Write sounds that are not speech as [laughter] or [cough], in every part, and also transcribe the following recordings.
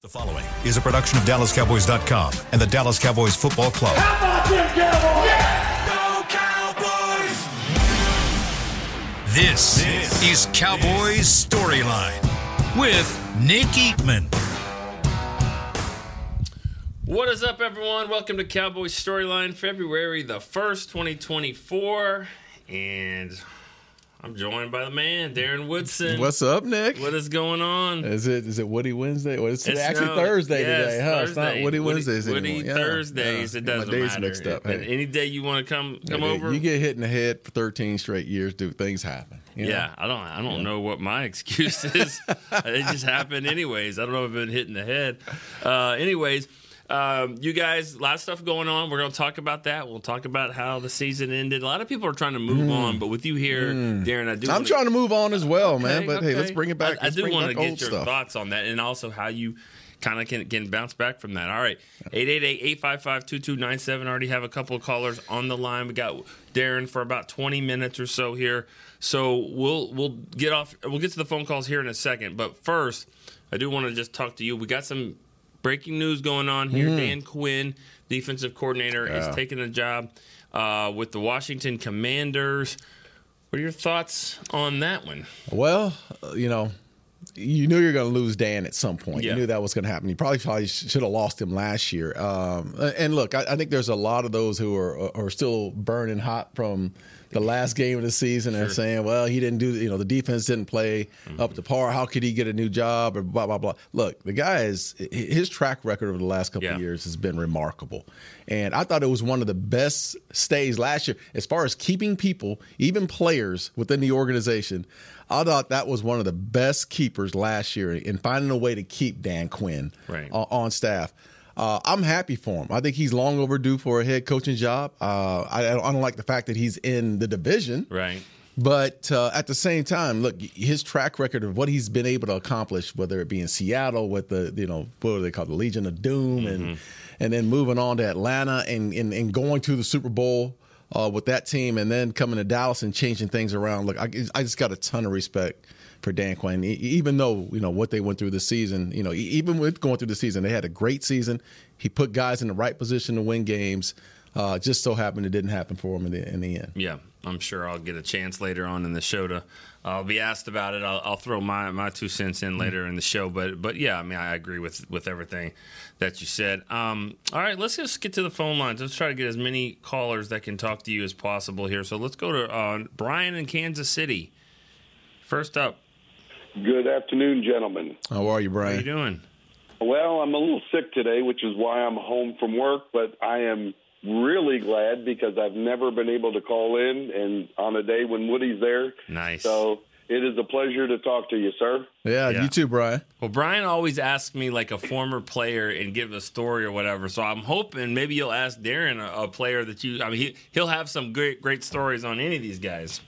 The following is a production of DallasCowboys.com and the Dallas Cowboys Football Club. How about them Cowboys? This, is Cowboys Storyline with Nick Eatman. What is up, everyone? Welcome to Cowboys Storyline, February the 1st, 2024. And I'm joined by the man, Darren Woodson. What's up, Nick? What is going on? Is it is it Woody Wednesday? Well, it's, It's actually no- Thursday today, huh? It's not Woody Woody- Wednesdays Woody anymore. Yeah, Thursdays. yeah. It doesn't my days matter. mixed up. Hey. Any day you want to come come Yeah, over. You get hit in the head for 13 straight years, dude. Things happen. you know? yeah, I don't. I don't know what my [laughs] excuse is. [laughs] it just happened anyways. I don't know if I've been hit in the head. Uh, anyways, um, you guys, a lot of stuff going on. We're going to talk about that. We'll talk about how the season ended. A lot of people are trying to move on, but with you here, Darren, I do. Mm. I'm wanna- trying to move on as well, man. Okay, But hey, let's bring it back. I, I do want to get your stuff. thoughts on that, and also how you kind of can, can bounce back from that. All right, 888-855-2297. Already have a couple of callers on the line. We got Darren for about 20 minutes or so here. So we'll we'll get off. We'll get to the phone calls here in a second. But first, I do want to just talk to you. We got some breaking news going on here. Dan Quinn, defensive coordinator, is Mm-hmm. Taking the job uh, with the Washington Commanders. What are your thoughts on that one? Well, uh, you know, you knew you were going to lose Dan at some point. Yeah. You knew that was going to happen. You probably probably should have lost him last year. Um, and look, I, I think there's a lot of those who are are still burning hot from the last game of the season and saying, "Well, he didn't do. You know, the defense didn't play up to par. How could he get a new job?" Or blah blah blah. Look, the guy is his track record over the last couple Yeah. of years has been remarkable, and I thought it was one of the best stays last year as far as keeping people, even players within the organization. I thought that was one of the best keepers last year in finding a way to keep Dan Quinn Right. on, on staff. Uh, I'm happy for him. I think he's long overdue for a head coaching job. Uh, I, I don't like the fact that he's in the division, Right. but uh, at the same time, look, his track record of what he's been able to accomplish, whether it be in Seattle with the you know what do they call it, the Legion of Doom, and and then moving on to Atlanta and and, and going to the Super Bowl uh, with that team, and then coming to Dallas and changing things around. Look, I, I just got a ton of respect for Dan Quinn, even though you know what they went through this season. You know, even with going through the season, they had a great season. He put guys in the right position to win games. Uh, just so happened it didn't happen for him in the in the end. Yeah, I'm sure I'll get a chance later on in the show to. I'll be asked about it. I'll, I'll throw my, my two cents in later in the show. But but yeah, I mean I agree with with everything that you said. Um, all right, let's just get to the phone lines. Let's try to get as many callers that can talk to you as possible here. So let's go to uh, Brian in Kansas City. First up, Good afternoon, gentlemen. How are you, Brian? how Brian? you doing? Well, I'm a little sick today, which is why I'm home from work, but I am really glad because I've never been able to call in and on a day when Woody's there. Nice. So it is a pleasure to talk to you, sir. Yeah, Yeah. you too, Brian. Well, Brian always asks me like a former player and give a story or whatever. So I'm hoping maybe you'll ask Darren a, a player that you. I mean, he he'll have some great great stories on any of these guys.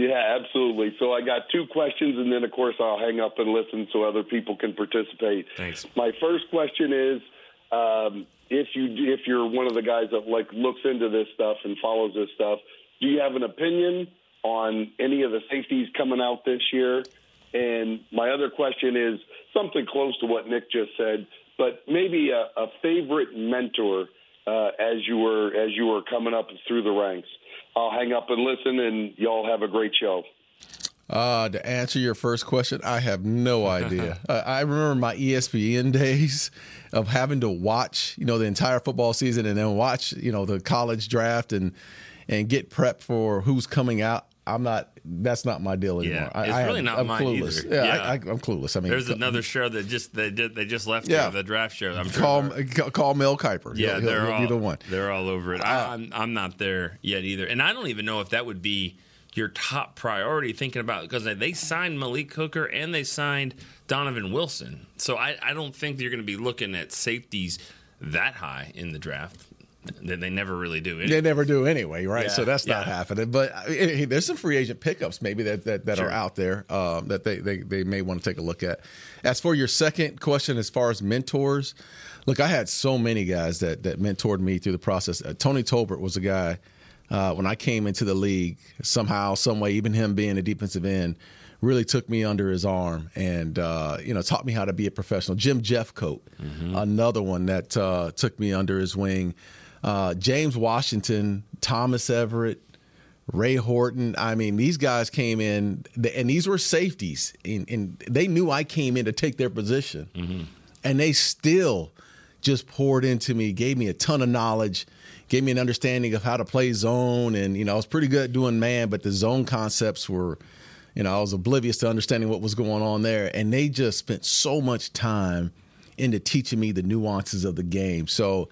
Yeah, absolutely. So I got two questions, and then, of course, I'll hang up and listen so other people can participate. Thanks. My first question is, um, if you if you're one of the guys that like looks into this stuff and follows this stuff, do you have an opinion on any of the safeties coming out this year? And my other question is something close to what Nick just said, but maybe a, a favorite mentor uh, as you were as you were coming up through the ranks. I'll hang up and listen, and y'all have a great show. Uh, to answer your first question, I have no [laughs] idea. uh, I remember my ESPN [laughs] days of having to watch, you know, the entire football season and then watch, you know, the college draft and and get prep for who's coming out. I'm not. That's not my deal anymore. Yeah, I, it's I really have- not I'm mine clueless. either. Yeah, Yeah. I, I, I'm clueless. I mean, There's another show that just they did they just left Yeah. the draft show. I'm call they're- call Mel Kiper. yeah, He'll- they're he'll all be the one. They're all over it. I, I'm I'm not there yet either, and I don't even know if that would be your top priority. Thinking about because they, they signed Malik Hooker and they signed Donovan Wilson, so I I don't think you're going to be looking at safeties that high in the draft. They, they never really do. They never do anyway, right? Yeah, so that's not yeah. happening. But uh, hey, there's some free agent pickups maybe that that, that Sure. are out there um, that they, they they may want to take a look at. As for your second question, as far as mentors, look, I had so many guys that that mentored me through the process. Uh, Tony Tolbert was a guy uh, when I came into the league. Somehow, some way, even him being a defensive end. really took me under his arm and uh, you know taught me how to be a professional. Jim Jeffcoat, mm-hmm. another one that uh, took me under his wing. Uh, James Washington, Thomas Everett, Ray Horton. I mean, these guys came in, and these were safeties, and, and they knew I came in to take their position, mm-hmm. and they still just poured into me, gave me a ton of knowledge, gave me an understanding of how to play zone, and you know, I was pretty good at doing man, but the zone concepts were you know, I was oblivious to understanding what was going on there. And they just spent so much time into teaching me the nuances of the game. So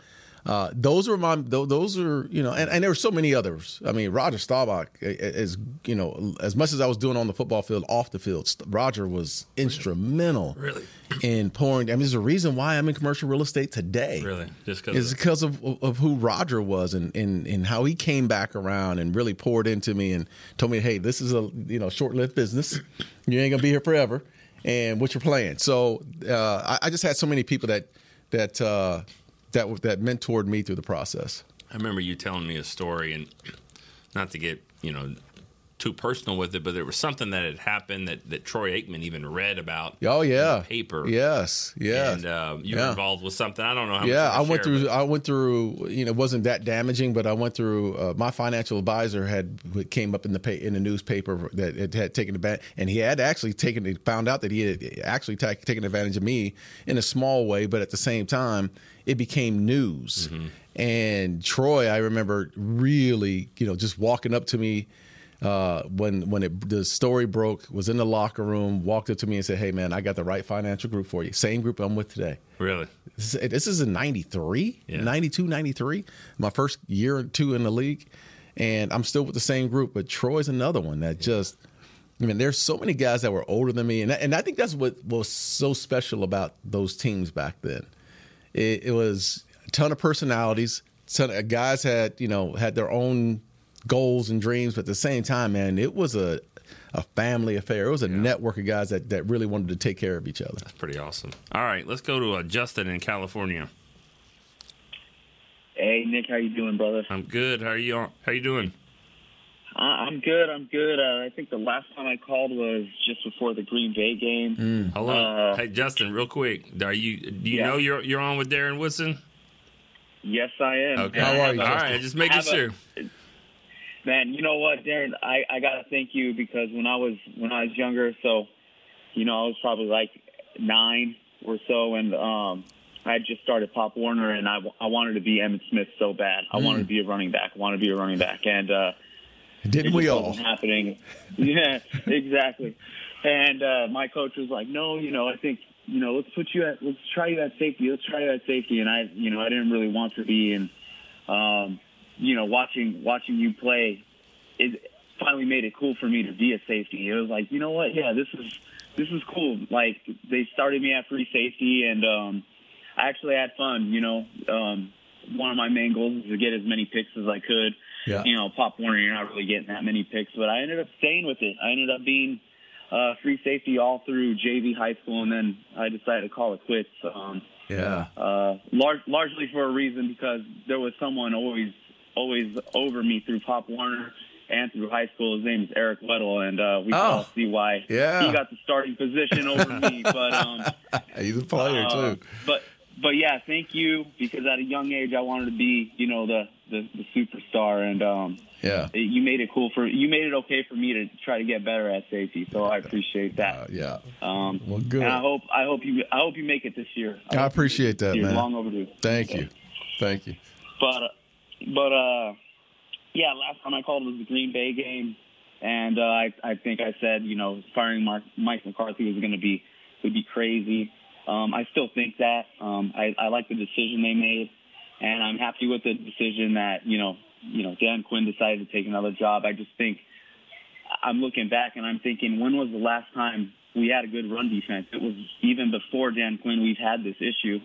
uh, those were my those are you know, and, and there were so many others. I mean, Roger Staubach is you know as much as I was doing on the football field, off the field, Roger was instrumental. Really, in pouring. I mean, there's a reason why I'm in commercial real estate today. Really, just because it's because of, of who Roger was and, and and how he came back around and really poured into me and told me, hey, this is a you know short lived business. You ain't gonna be here forever. And what you're playing. So uh, I, I, just had so many people that that. Uh, that that mentored me through the process. I remember you telling me a story, and not to get you know too personal with it, but there was something that had happened that, that Troy Aikman even read about. Oh yeah, paper. Yes, yeah. And uh, you yeah. were involved with something. I don't know how. Yeah, I went share, through. But... I went through. You know, it wasn't that damaging, but I went through. Uh, my financial advisor had came up in the pay, in the newspaper that it had taken advantage, and he had actually taken. Found out that he had actually t- taken advantage of me in a small way, but at the same time, it became news. Mm-hmm. And Troy, I remember really, you know, just walking up to me uh, when when it, the story broke, was in the locker room, walked up to me and said, "Hey, man, I got the right financial group for you. Same group I'm with today." Really? This is, this is in 93, 92, 93, my first year or two in the league. And I'm still with the same group, but Troy's another one that just, I mean, there's so many guys that were older than me. And, and I think that's what was so special about those teams back then. It, it was a ton of personalities. Ton of guys had, you know, had their own goals and dreams, but at the same time, man, it was a a family affair. It was a yeah. network of guys that, that really wanted to take care of each other. That's pretty awesome. All right, let's go to uh, Justin in California. Hey Nick, how you doing, brother? I'm good. How are you? How you doing? Uh, I'm good. I'm good. Uh, I think the last time I called was just before the Green Bay game. Mm. Hello, uh, hey Justin, real quick. Are you? Do you yeah. know you're you're on with Darren Woodson? Yes, I am. Okay. How are you? All right, just making sure. A, Man, you know what, Darren? I, I gotta thank you because when I was when I was younger, so you know I was probably like nine or so, and um, I had just started Pop Warner, and I, I wanted to be Emmitt Smith so bad. I mm. wanted to be a running back. I wanted to be a running back, and uh, didn't we all? Happening, [laughs] yeah, exactly. And uh, my coach was like, "No, you know, I think you know, let's put you at, let's try you at safety. Let's try you at safety." And I, you know, I didn't really want to be, and um, you know, watching watching you play, it finally made it cool for me to be a safety. It was like, you know what? Yeah, this is this is cool. Like they started me at free safety, and um, I actually had fun. You know, um, one of my main goals is to get as many picks as I could. Yeah. You know, Pop Warner, you're not really getting that many picks, but I ended up staying with it. I ended up being uh, free safety all through JV high school, and then I decided to call it quits. Um, yeah. Uh, lar- largely for a reason because there was someone always always over me through Pop Warner and through high school. His name is Eric Weddle, and uh, we oh, all see why yeah. he got the starting position over me. [laughs] But um, he's a player uh, too. But but yeah, thank you because at a young age I wanted to be you know the the, the superstar, and um, yeah, it, you made it cool for you made it okay for me to try to get better at safety. So I appreciate that. Uh, yeah. Um, well, good. And I hope I hope you I hope you make it this year. I, I appreciate that, man. Long overdue. Thank you. Thank you. But but uh yeah, last time I called was the Green Bay game, and uh, I I think I said you know firing Mark, Mike McCarthy was going to be would be crazy. Um, I still think that. Um, I, I like the decision they made, and I'm happy with the decision that you know you know Dan Quinn decided to take another job. I just think I'm looking back and I'm thinking when was the last time we had a good run defense? It was even before Dan Quinn. We've had this issue,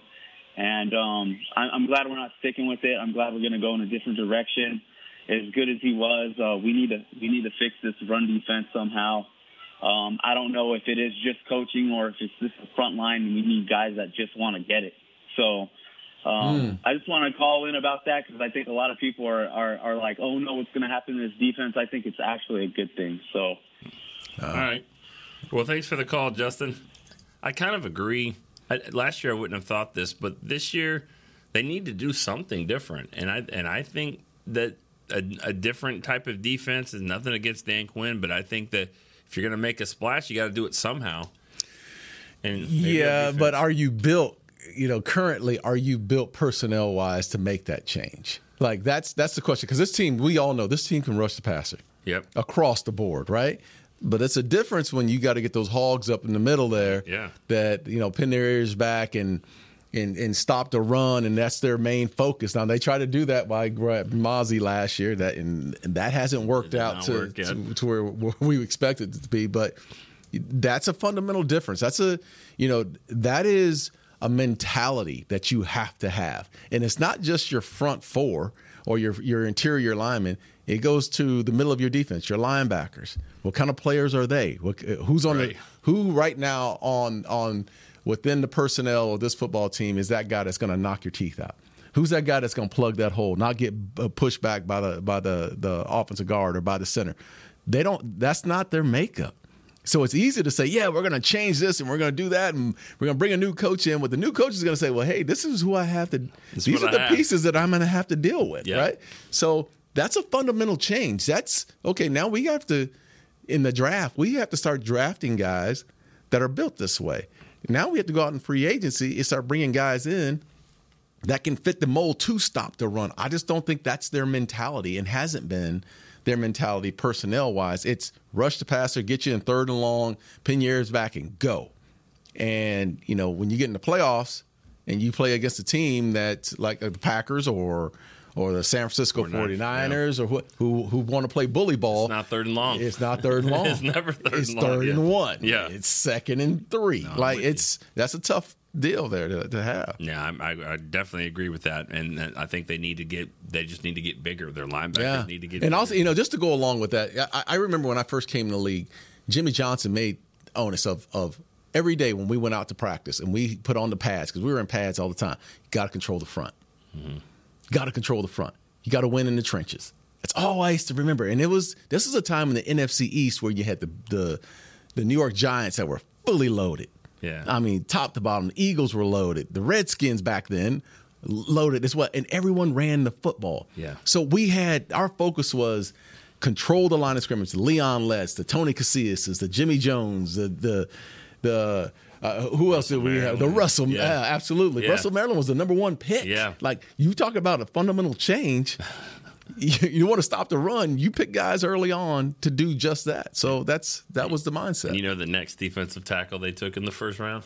and um, I'm, I'm glad we're not sticking with it. I'm glad we're going to go in a different direction as good as he was, uh, we need to we need to fix this run defense somehow. Um, I don't know if it is just coaching or if it's just the front line and we need guys that just want to get it. So um, mm. I just want to call in about that because I think a lot of people are, are, are like, oh no, what's going to happen to this defense? I think it's actually a good thing. So, uh, all right. Well, thanks for the call, Justin. I kind of agree. I, last year I wouldn't have thought this, but this year they need to do something different, and I and I think that a, a different type of defense is nothing against Dan Quinn, but I think that if you're going to make a splash, you got to do it somehow. And yeah, but are you built? You know, currently, are you built personnel wise to make that change? Like that's that's the question because this team, we all know this team can rush the passer. Yep. Across the board, right? But it's a difference when you got to get those hogs up in the middle there. Yeah. That you know pin their ears back and and and stop the run, and that's their main focus. Now they try to do that by Mazi last year, that and, and that hasn't worked out to, work to, to where, where we expected it to be. But that's a fundamental difference. That's a you know that is a mentality that you have to have, and it's not just your front four or your your interior linemen. It goes to the middle of your defense, your linebackers. What kind of players are they? What, who's on right. the who right now on on within the personnel of this football team is that guy that's going to knock your teeth out? Who's that guy that's going to plug that hole, not get uh, pushed back by the by the the offensive guard or by the center? They don't. That's not their makeup. So it's easy to say, yeah, we're going to change this and we're going to do that and we're going to bring a new coach in. But the new coach is going to say, well, hey, this is who I have to. This these are the have. pieces that I'm going to have to deal with, yeah. right? So that's a fundamental change. That's okay. Now we have to in the draft. We have to start drafting guys that are built this way. Now we have to go out in free agency and start bringing guys in that can fit the mold to stop the run. I just don't think that's their mentality and hasn't been their mentality personnel wise. It's rush the passer, get you in third and long, pin your ears back, and go. And you know when you get in the playoffs and you play against a team that's like the Packers or or the San Francisco 49ers yeah. or who, who who want to play bully ball. It's not third and long. It's not third and [laughs] long. it's never third it's and long. third yeah. and one. Yeah. It's second and three. No, like it's that's a tough deal there to, to have. Yeah, I, I, definitely agree with that, and I think they need to get they just need to get bigger. Their linebackers yeah. need to get. And bigger. also, you know, just to go along with that, I, I remember when I first came in the league, Jimmy Johnson made onus of of every day when we went out to practice and we put on the pads because we were in pads all the time. You got to control the front. Mm-hmm. Got to control the front. You got to win in the trenches. That's all I used to remember. And it was this is a time in the NFC East where you had the the, the New York Giants that were fully loaded. Yeah. I mean, top to bottom, the Eagles were loaded. The Redskins back then loaded as well, and everyone ran the football. Yeah. So we had our focus was control the line of scrimmage. The Leon Letts, the Tony Casillas, the Jimmy Jones, the the the uh, who else Russell did we Maryland. have? The Russell, yeah. Uh, absolutely. Yeah. Russell Maryland was the number one pick. Yeah. Like you talk about a fundamental change. You, you, want to stop the run, you pick guys early on to do just that. So that's that was the mindset. And you know the next defensive tackle they took in the first round?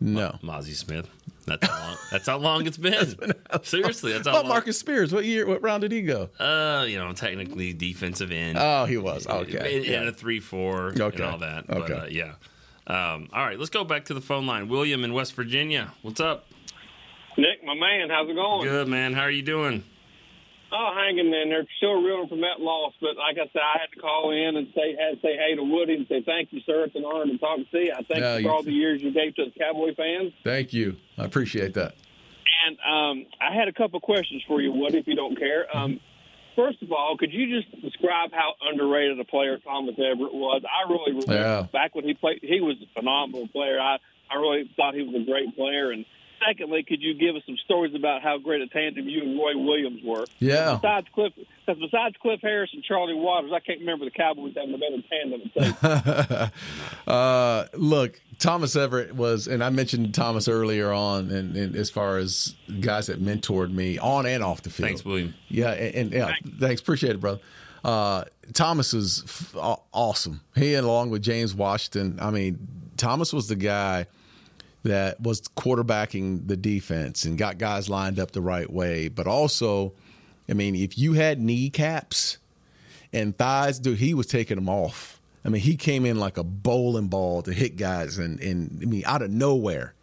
No, Ma- Mazi Smith. That's how long. [laughs] that's how long it's been. been Seriously, that's how About long. Marcus Spears? What year? What round did he go? Uh, you know, technically defensive end. Oh, he was okay. And, yeah. and a three-four okay. and all that. Okay. But, uh, yeah. Um, all right, let's go back to the phone line. William in West Virginia. What's up? Nick, my man, how's it going? Good, man. How are you doing? Oh, hanging in there. Still reeling from that loss, but like I said, I had to call in and say, had to say hey to Woody and say thank you, sir. It's an honor to talk to you. I thank no, you for all the years you gave to the Cowboy fans. Thank you. I appreciate that. And um, I had a couple questions for you, Woody, if you don't care. Um, first of all, could you just describe how underrated a player Thomas Everett was? I really remember yeah. back when he played, he was a phenomenal player. I, I really thought he was a great player. And secondly, could you give us some stories about how great a tandem you and Roy Williams were? Yeah. Besides Cliff, because besides Cliff Harris and Charlie Waters, I can't remember the Cowboys having a better tandem. [laughs] uh, look, Thomas Everett was, and I mentioned Thomas earlier on, and, and, as far as guys that mentored me on and off the field. Thanks, William. Yeah, and, and yeah, thanks. thanks. appreciate it, brother. Uh, Thomas is f- awesome. He, along with James Washington, I mean, Thomas was the guy that was quarterbacking the defense and got guys lined up the right way. But also, I mean, if you had kneecaps and thighs, dude, he was taking them off. I mean, he came in like a bowling ball to hit guys, and, and I mean, out of nowhere,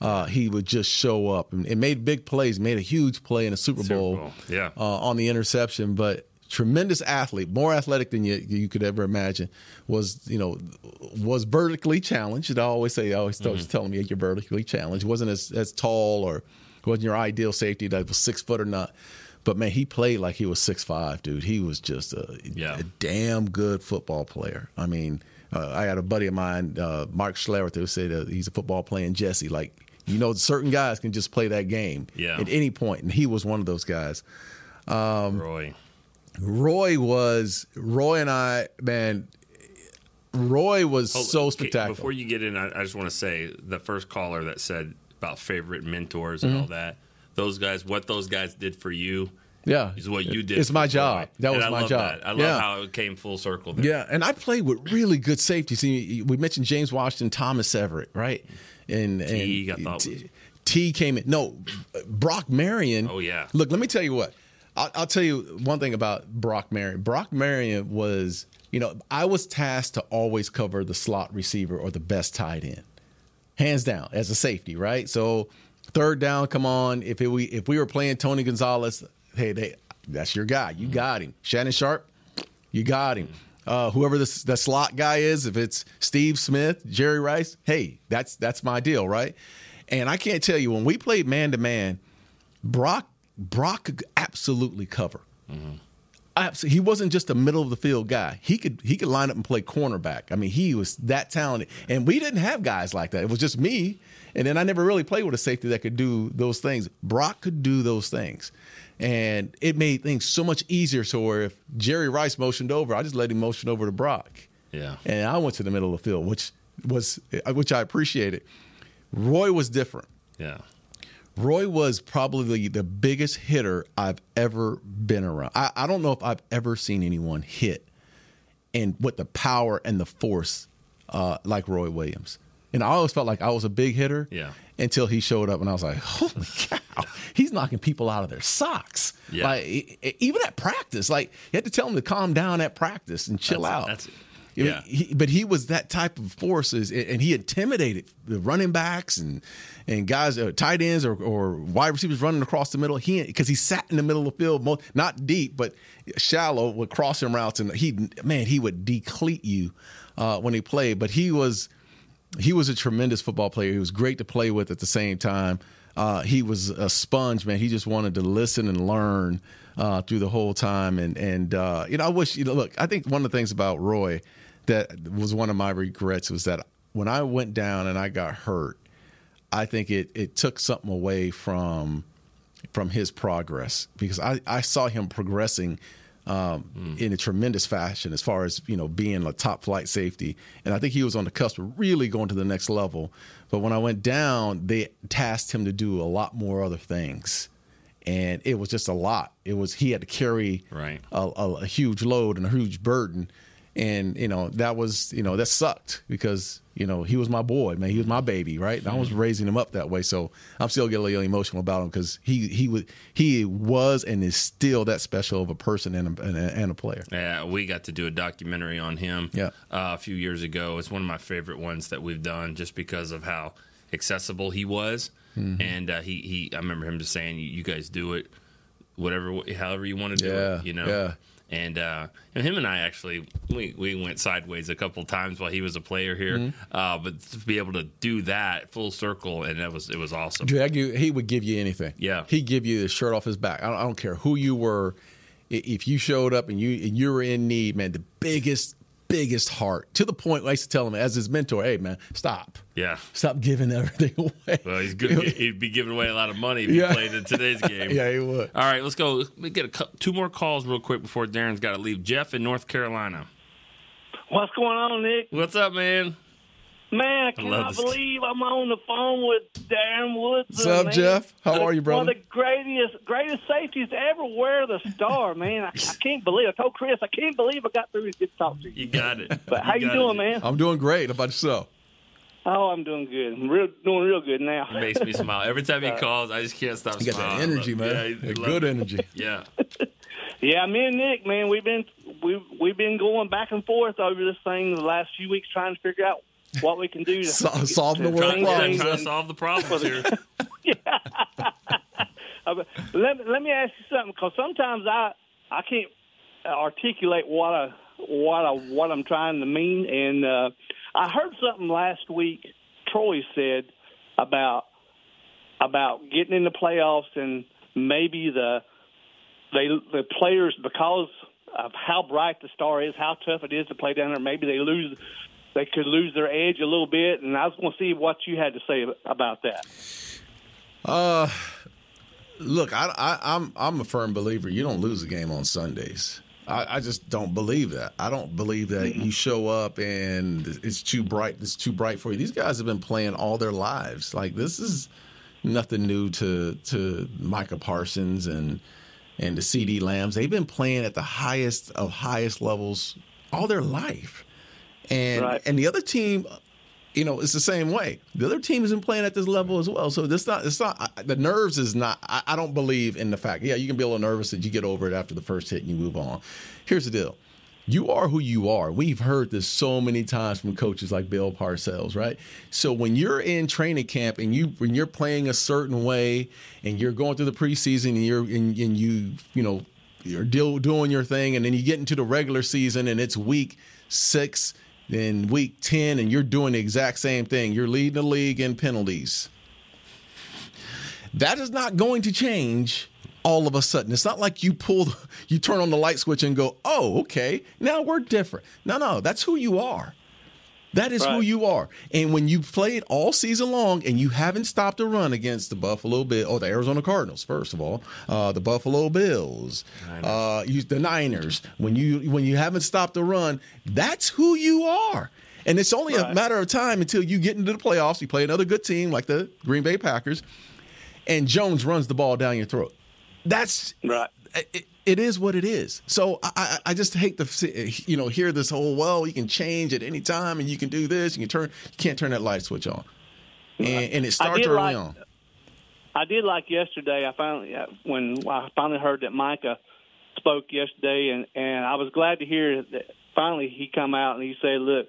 uh, he would just show up and, and, made big plays, made a huge play in a Super Bowl, Super Bowl. yeah, uh, on the interception. But tremendous athlete, more athletic than you you could ever imagine. Was you know was vertically challenged. I always say, I always mm-hmm. telling me you're vertically challenged. wasn't as as tall or wasn't your ideal safety that was six foot or not. But man, he played like he was six five, dude. He was just a, yeah. a damn good football player. I mean, uh, I had a buddy of mine, uh, Mark Schlereth, who said uh, he's a football playing Jesse. Like, you know, certain guys can just play that game yeah. at any point, and he was one of those guys. Um, Roy. Roy was Roy and I, man. Roy was Hold, so spectacular. Before you get in, I, I just want to say the first caller that said about favorite mentors and mm-hmm. all that. Those guys, what those guys did for you. Yeah, is what you did. It's my job. That was my job. That. I love yeah. how it came full circle. There. Yeah, and I played with really good safeties. See, we mentioned James Washington, Thomas Everett, right? And T, and I T, T came in. No, Brock Marion. Oh yeah. Look, let me tell you what. I'll, I'll tell you one thing about Brock Marion. Brock Marion was, you know, I was tasked to always cover the slot receiver or the best tight end, hands down as a safety, right? So third down, come on. If it, we if we were playing Tony Gonzalez, hey, they, that's your guy. You got him. Shannon Sharpe, you got him. Uh, whoever this the slot guy is, if it's Steve Smith, Jerry Rice, hey, that's that's my deal, right? And I can't tell you when we played man to man, Brock Brock could absolutely cover. Mm-hmm. Absolutely. He wasn't just a middle of the field guy. He could he could line up and play cornerback. I mean, he was that talented. And we didn't have guys like that. It was just me. And then I never really played with a safety that could do those things. Brock could do those things. And it made things so much easier. So if Jerry Rice motioned over, I just let him motion over to Brock. Yeah. And I went to the middle of the field, which was which I appreciated. Roy was different. Yeah. Roy was probably the biggest hitter I've ever been around. I, I, don't know if I've ever seen anyone hit and with the power and the force uh, like Roy Williams. And I always felt like I was a big hitter yeah. until he showed up, and I was like, [laughs] "Holy cow, he's knocking people out of their socks!" Yeah. Like even at practice, like you had to tell him to calm down at practice and chill that's, out. That's yeah. He, but he was that type of forces, and he intimidated the running backs and and guys, uh, tight ends or, or wide receivers running across the middle. He because he sat in the middle of the field, not deep but shallow with crossing routes, and he man he would deplete you uh, when he played. But he was he was a tremendous football player. He was great to play with at the same time. Uh, he was a sponge, man. He just wanted to listen and learn uh, through the whole time. And and uh, you know, I wish you know. Look, I think one of the things about Roy that was one of my regrets was that when I went down and I got hurt, I think it it took something away from from his progress because I, I saw him progressing um, mm. in a tremendous fashion as far as you know being a top flight safety, and I think he was on the cusp of really going to the next level. But when I went down, they tasked him to do a lot more other things, and it was just a lot. It was he had to carry right. a, a, a huge load and a huge burden and you know that was you know that sucked because you know he was my boy man. He was my baby right? And i was raising him up that way. So i'm still getting a little emotional about him because he he was he was and is still that special of a person and a, and a, and a player. Yeah we got to do a documentary on him yeah. Uh, a few years ago. It's one of my favorite ones that we've done just because of how accessible he was. Mm-hmm. and uh, he he i remember him just saying you guys do it whatever however you want to do yeah, it you know? yeah and uh, him and I actually we, we went sideways a couple times while he was a player here, mm-hmm. uh, but to be able to do that full circle and that was it was awesome. Drag you, he would give you anything. Yeah, he'd give you the shirt off his back. I don't, I don't care who you were. If you showed up and you and you were in need, man, the biggest biggest heart to the point I used to tell him as his mentor, "Hey, man, stop. Yeah, stop giving [laughs] everything away." Well, he's good. [laughs] He'd be giving away a lot of money if yeah. he played in today's [laughs] game. yeah, he would. All right, let's go. Let me get a, two more calls real quick before Darren's got to leave. Jeff in North Carolina. What's going on, Nick? What's up, man? Man, I cannot I believe I'm on the phone with Darren Woods. What's up, man. Jeff? How are you, brother? One of the greatest, greatest safeties to ever wear the star, man. I, I, can't believe. I told Chris, I can't believe I got through to get to talk to you. You got it. But how you, you doing, it. man? I'm doing great. How about yourself? Oh, I'm doing good. I'm real, doing real good now. It makes me smile every time he [laughs] uh, calls. I just can't stop. You got smiling. that energy, man. Yeah, good energy. [laughs] Yeah. yeah, me and Nick, man, we've been we we've been going back and forth over this thing the last few weeks, trying to figure out what we can do to [laughs] so, solve the world problems. Trying to solve the problems here. [laughs] yeah. [laughs] let, let me ask you something, because sometimes I I can't articulate what I what I what I'm trying to mean, and uh, I heard something last week. Troy said about about getting in the playoffs and maybe the they the players because of how bright the star is, how tough it is to play down there. Maybe they lose they could lose their edge a little bit. And I was going to see what you had to say about that. Uh, look, I, I, I'm I'm a firm believer. You don't lose a game on Sundays. I, I, just don't believe that. I don't believe that you show up and it's too bright. It's too bright for you. These guys have been playing all their lives. Like this is nothing new to to Micah Parsons and and the CeeDee Lambs. They've been playing at the highest of highest levels all their life. And right. and the other team, you know, it's the same way. The other team isn't playing at this level as well. So this not it's not the nerves is not. I, I don't believe in the fact. Yeah, you can be a little nervous that you get over it after the first hit and you move on. Here's the deal you are who you are. We've heard this so many times from coaches like Bill Parcells, right? So when you're in training camp and you when you're playing a certain way and you're going through the preseason and you're and, and you you know you're doing your thing and then you get into the regular season and it's week six and week ten and you're doing the exact same thing. You're leading the league in penalties. That is not going to change all of a sudden. It's not like you pull, you turn on the light switch and go, oh, okay, now we're different. No, no, that's who you are. That is right. who you are. And when you played all season long and you haven't stopped a run against the Buffalo Bills, or the Arizona Cardinals, first of all, uh, the Buffalo Bills, uh, you, the Niners, when you when you haven't stopped a run, that's who you are. And it's only right. a matter of time until you get into the playoffs. You play another good team like the Green Bay Packers, and Jones runs the ball down your throat that's right. It, it is what it is. So I, I just hate to you know hear this whole well you can change at any time and you can do this you can turn you can't turn that light switch on, and, and it starts early like, on. I did like yesterday. I finally uh, when I finally heard that Micah spoke yesterday, and and I was glad to hear that finally he come out and he said, "Look,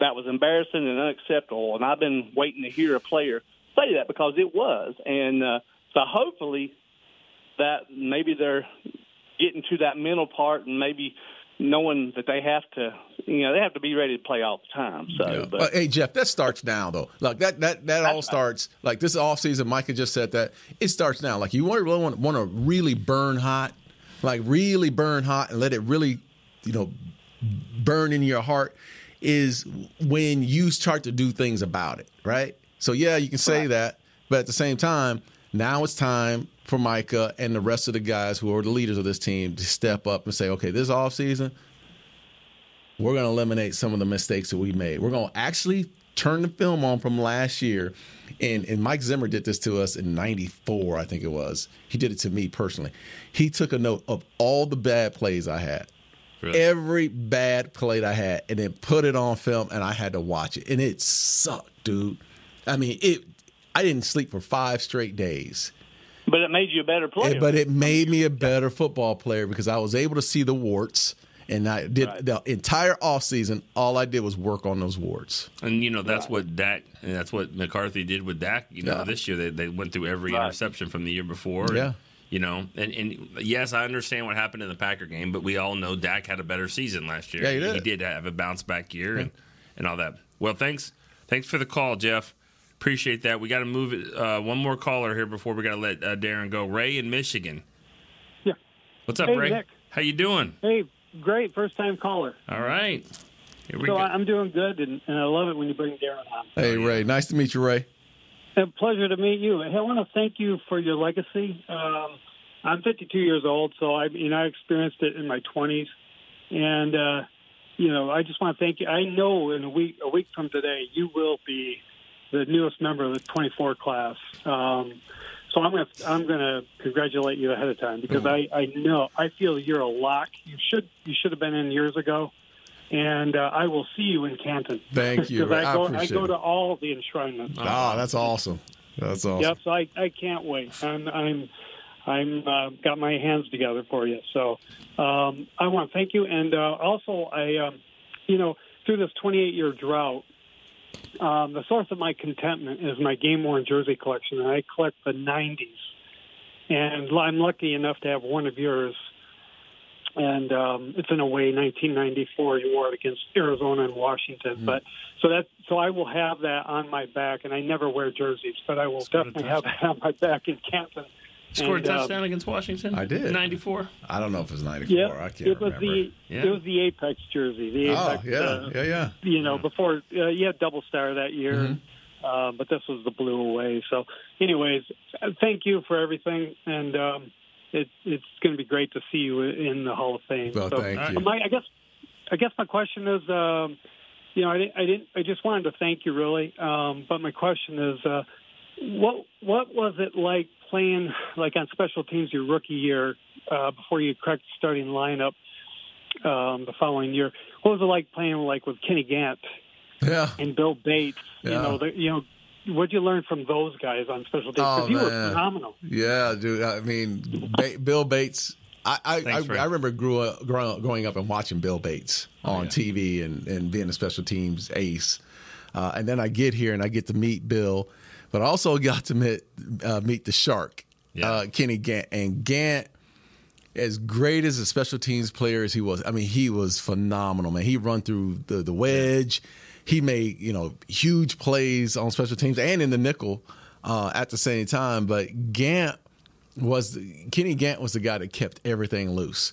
that was embarrassing and unacceptable." And I've been waiting to hear a player say that because it was, and uh, so hopefully that maybe they're getting to that mental part and maybe knowing that they have to, you know, they have to be ready to play all the time. So, yeah. but, hey, Jeff, that starts now though. Like that, that, that all [laughs] starts like this off season. Micah just said that it starts now. Like you want to really want, want to really burn hot, like really burn hot and let it really, you know, burn in your heart is when you start to do things about it, right? So yeah, you can say right. that, but at the same time, now it's time for Micah and the rest of the guys who are the leaders of this team to step up and say, okay, this offseason, we're going to eliminate some of the mistakes that we made. We're going to actually turn the film on from last year. And, and Mike Zimmer did this to us in 94, I think it was. He did it to me personally. He took a note of all the bad plays I had. Really? Every bad play I had, and then put it on film, and I had to watch it, and it sucked, dude. I mean, it. I didn't sleep for five straight days but it made you a better player. But it made me a better football player because I was able to see the warts. And I did right. the entire offseason, all I did was work on those warts. And, you know, that's right. what Dak, and that's what McCarthy did with Dak. You know, yeah. this year they, they went through every right. interception from the year before. Yeah. And, you know, and, and yes, I understand what happened in the Packer game, but we all know Dak had a better season last year. Yeah, he did. He did have a bounce back year yeah. and, and all that. Well, thanks. Thanks for the call, Jeff. Appreciate that. We got to move it. Uh, one more caller here before we got to let uh, Darren go. Ray in Michigan. Yeah. What's up, hey, Ray? Nick. How you doing? Hey, great. First time caller. All right. Here we so go. I'm doing good, and, and I love it when you bring Darren on. Hey, Ray. Nice to meet you, Ray. A pleasure to meet you. I want to thank you for your legacy. Um, I'm 52 years old, so I, you know, I experienced it in my 20s, and uh, you know, I just want to thank you. I know in a week, a week from today, you will be the newest member of the 24 class. Um, so I'm going to I'm going to congratulate you ahead of time because mm-hmm. I, I know I feel you're a lock. You should you should have been in years ago, and uh, I will see you in Canton. Thank you. [laughs] I, go, I, I go to all the enshrinements. Ah, that's awesome. That's awesome. Yep. So I, I can't wait. I'm I'm I'm uh, got my hands together for you. So um, I want to thank you, and uh, also I um, you know through this 28 year drought um, the source of my contentment is my game worn jersey collection, and I collect the 90s. And I'm lucky enough to have one of yours. And um, it's in a way 1994. You wore it against Arizona and Washington, mm-hmm. but so that so I will have that on my back, and I never wear jerseys, but I will definitely have that on my back in Canton Scored and, a uh, touchdown uh, against Washington. I did. Ninety four. I don't know if it was ninety four. Yeah, I can't it was remember. the yeah. it was the Apex jersey. The oh, Apex, oh yeah, uh, yeah, yeah. You know, before uh, you had double star that year. Mm-hmm. Uh, but this was the blue away. So, anyways, thank you for everything, and um, it, it's going to be great to see you in the Hall of Fame. Well, so, thank you. My, I guess, I guess my question is, um, you know, I didn't, I didn't, I just wanted to thank you really, um, but my question is, uh, what what was it like playing like on special teams your rookie year uh, before you cracked the starting lineup um, the following year? What was it like playing like with Kenny Gant? Yeah. And Bill Bates. Yeah. You know, the, you know, what'd you learn from those guys on special teams? Because oh, you were phenomenal. Yeah, dude. I mean, ba- Bill Bates. I I, Thanks, I, I, remember grew up, growing up and watching Bill Bates oh, on yeah. TV and, and being a special teams ace. Uh, and then I get here and I get to meet Bill, but I also got to meet uh, meet the Shark, yeah. uh, Kenny Gant. And Gant, as great as a special teams player as he was, I mean, he was phenomenal, man. He run through the the wedge. He made you know huge plays on special teams and in the nickel uh, at the same time. But Gant was Kenny Gant was the guy that kept everything loose.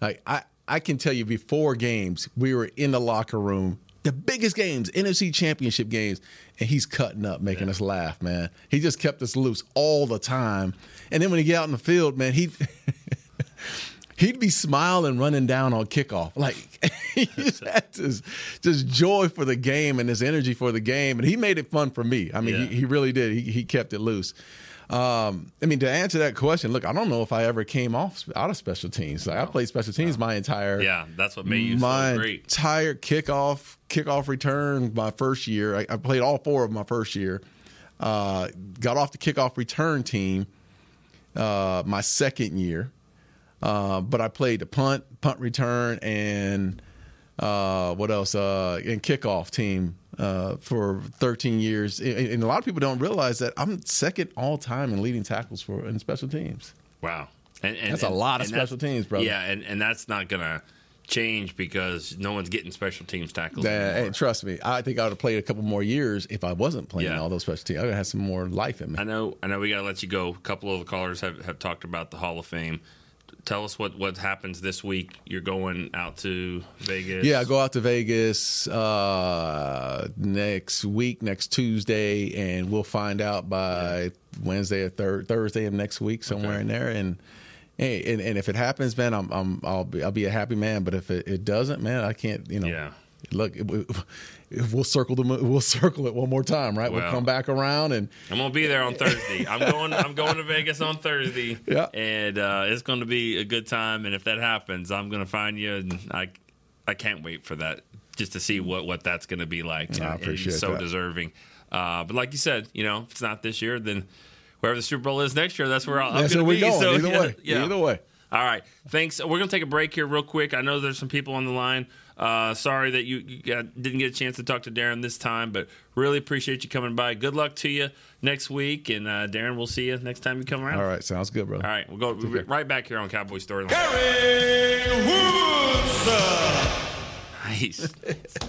Like I, I can tell you, before games, we were in the locker room, the biggest games, NFC Championship games, and he's cutting up, making yeah. us laugh, man. He just kept us loose all the time. And then when he get out in the field, man, he. [laughs] he'd be smiling running down on kickoff. Like [laughs] he just had this just joy for the game and this energy for the game. And he made it fun for me. I mean, yeah. he, he, really did. He, he kept it loose. Um, I mean, to answer that question, look, I don't know if I ever came off out of special teams. Like, I played special teams my entire yeah, that's what made you my so great. entire kickoff kickoff return my first year. I, I played all four of my first year. Uh, got off the kickoff return team uh, my second year. Uh, but I played the punt, punt return, and uh, what else? Uh, and kickoff team uh, for 13 years. And, and, a lot of people don't realize that I'm second all time in leading tackles for in special teams. Wow, and, and that's a lot of special teams, brother. Yeah, and, and that's not gonna change because no one's getting special teams tackles. Hey, trust me, I think I would have played a couple more years if I wasn't playing yeah. all those special teams. I would have had some more life in me. I know. I know. We got to let you go. A couple of the callers have, have talked about the Hall of Fame tell us what what happens this week. You're going out to Vegas. Yeah, I go out to Vegas uh, next week, next Tuesday, and we'll find out by Wednesday or thir- Thursday of next week, somewhere okay. in there. And, and and if it happens, man, I'm, I'm I'll be I'll be a happy man. But if it, it doesn't, man, I can't. You know. Yeah. Look, we'll circle the we'll [laughs] circle it one more time, right? Well, we'll come back around and I'm gonna be there on Thursday. I'm going I'm going to Vegas on Thursday. [laughs] Yeah, and uh, it's going to be a good time. And if that happens, I'm going to find you, and I I can't wait for that just to see what what that's going to be like. I appreciate so that. deserving. Uh, but like you said, you know, if it's not this year, then wherever the Super Bowl is next year, that's where I'll, I'm going to be. Going. So either yeah, way, yeah. either way. All right, thanks. We're going to take a break here real quick. I know there's some people on the line. Uh, sorry that you, you got, didn't get a chance to talk to Darren this time, but really appreciate you coming by. Good luck to you next week, and uh, Darren, we'll see you next time you come around. All right, sounds good, brother. All right, we'll go right back here on Cowboy Storyline. Gary Woods. Nice.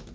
[laughs]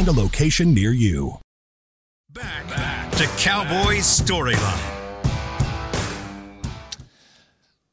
a location near you. Back, back to Cowboys Storyline.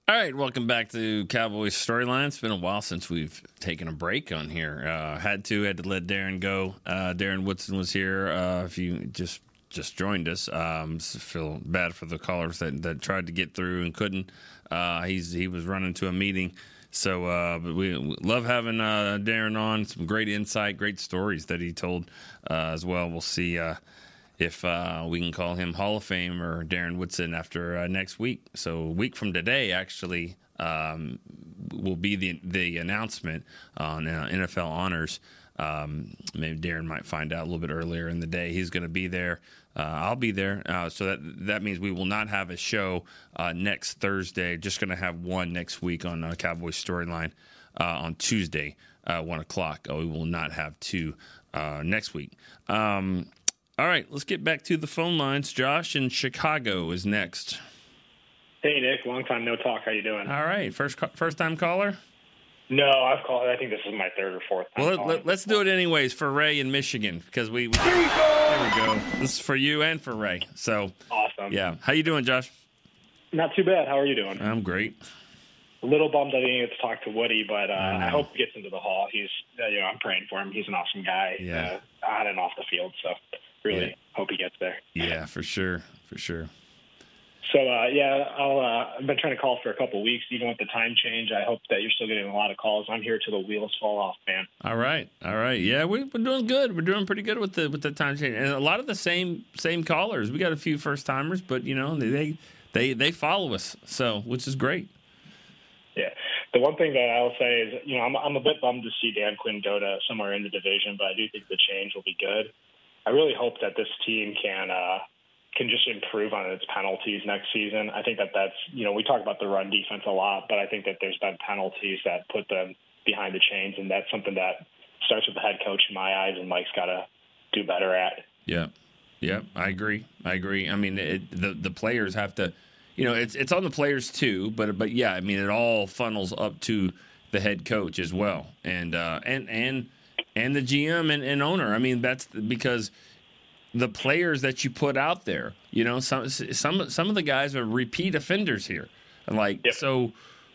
All right, welcome back to Cowboys Storyline. It's been a while since we've taken a break on here. Uh, had to, had to let Darren go. Uh, Darren Woodson was here. Uh, if you just just joined us, um, feel bad for the callers that, that tried to get through and couldn't. Uh, he's he was running to a meeting. So, uh, we love having uh, Darren on. Some great insight, great stories that he told uh, as well. We'll see uh, if uh, we can call him Hall of Fame or Darren Woodson after uh, next week. So, a week from today, actually, um, will be the the announcement on NFL honors. Um, maybe Darren might find out a little bit earlier in the day. He's going to be there. Uh, I'll be there. Uh, so that that means we will not have a show uh, next Thursday. Just going to have one next week on uh, Cowboys Storyline on Tuesday, one o'clock. we will not have two next week. Um, all right, let's get back to the phone lines. Josh in Chicago is next. Hey Nick, long time no talk. How you doing? All right, first first time caller. No, I've called. I think this is my third or fourth. Time well, let, us do it anyways for Ray in Michigan because we, we there we go. This is for you and for Ray. So awesome. Yeah, how you doing, Josh? Not too bad. How are you doing? I'm great. A little bummed I didn't get to talk to Woody, but uh, I, I, hope he gets into the hall. He's, uh, you know, I'm praying for him. He's an awesome guy, yeah. uh, on and off the field. So really yeah. hope he gets there. Yeah, for sure, for sure. So uh, yeah, I'll, uh, I've been trying to call for a couple weeks, even with the time change. I hope that you're still getting a lot of calls. I'm here till the wheels fall off, man. All right, all right, yeah, we, are doing good. We're doing pretty good with the with the time change, and a lot of the same same callers. We got a few first timers, but you know they they they follow us, so which is great. Yeah, the one thing that I'll say is, you know, I'm I'm a bit bummed to see Dan Quinn go to somewhere in the division, but I do think the change will be good. I really hope that this team can. Uh, can just improve on its penalties next season. I think that that's, you know, we talk about the run defense a lot, but I think that there's been penalties that put them behind the chains, and that's something that starts with the head coach in my eyes, and Mike's got to do better at. Yeah. Yeah, I agree. I agree. I mean, it, the the players have to, you know, it's it's on the players too, but but yeah, I mean, it all funnels up to the head coach as well, and uh, and and and the GM and, and owner. I mean, that's because the players that you put out there. You know, some some some of the guys are repeat offenders here. And like yep. so,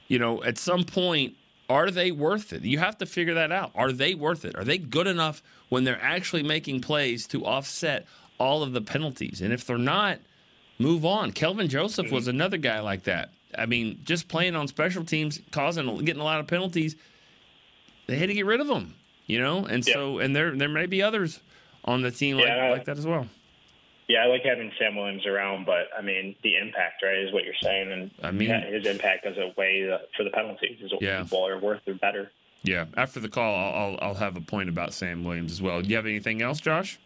you know, at some point are they worth it? You have to figure that out. Are they worth it? Are they good enough when they're actually making plays to offset all of the penalties? And if they're not, move on. Kelvin Joseph mm-hmm. was another guy like that. I mean, just playing on special teams, causing getting a lot of penalties. They had to get rid of them, you know. And yep. so, and there there may be others on the team yeah, like, like that as well. Yeah, I like having Sam Williams around, but I mean the impact, right, is what you're saying, and I mean yeah, his impact doesn't weigh for the penalties. His yeah. ball are worth or better. Yeah, after the call, I'll, I'll, have a point about Sam Williams as well. Do you have anything else, Josh?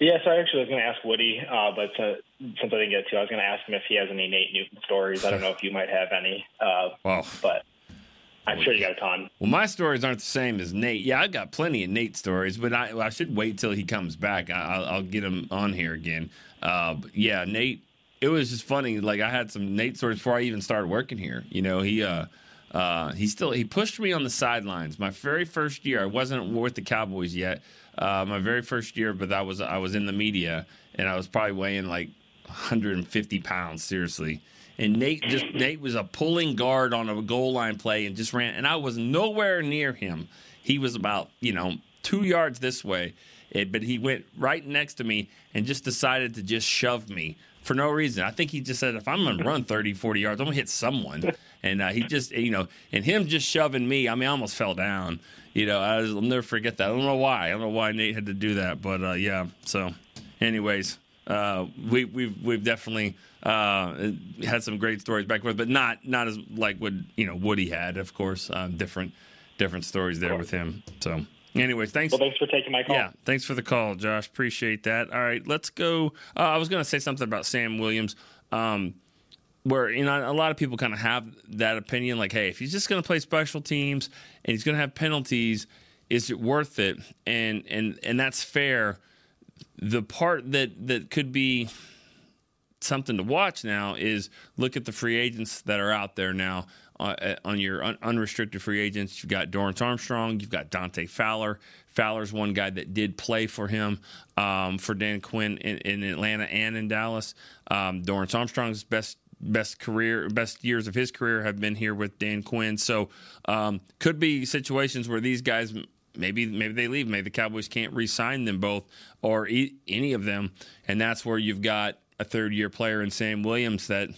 Yeah, so I actually was going to ask Woody, uh, but uh, since I didn't get to, I was going to ask him if he has any Nate Newton stories. I don't [laughs] know if you might have any. Uh, well, but I'm sure you got a ton. Well, my stories aren't the same as Nate. Yeah, I've got plenty of Nate stories, but I, I should wait till he comes back. I, will I'll get him on here again. Uh, yeah, Nate. It was just funny. Like I had some Nate stories before I even started working here. You know, he uh, uh, he still he pushed me on the sidelines. My very first year, I wasn't with the Cowboys yet. Uh, my very first year, but I was I was in the media, and I was probably weighing like 150 pounds. Seriously and Nate just Nate was a pulling guard on a goal line play and just ran, and I was nowhere near him. He was about you know two yards this way, but he went right next to me and just decided to just shove me for no reason. I think he just said, if I'm going to run 30, 40 yards, I'm going to hit someone. [laughs] And uh, he just, you know, and him just shoving me, I mean, I almost fell down. You know, I will never forget that. I don't know why. I don't know why Nate had to do that. But uh, yeah, so, anyways, Uh, we, we've we've definitely uh, had some great stories back and forth, but not not as like what you know Woody had, of course. Um, different different stories there with him. So. Anyways, thanks. Well, thanks for taking my call. Yeah, thanks for the call, Josh. Appreciate that. All right, let's go. Uh, I was going to say something about Sam Williams. Um, where you know a lot of people kind of have that opinion like hey if he's just going to play special teams and he's going to have penalties is it worth it and and and that's fair the part that that could be something to watch now is look at the free agents that are out there now uh, on your un- unrestricted free agents. You've got Dorance Armstrong, you've got Dante Fowler. Fowler's one guy that did play for him um, for Dan Quinn in, in, Atlanta and in Dallas. Um, Dorance Armstrong's best best career, best years of his career have been here with Dan Quinn. So um, could be situations where these guys maybe maybe they leave. Maybe the Cowboys can't re-sign them both or e- any of them, and that's where you've got a third year player in Sam Williams that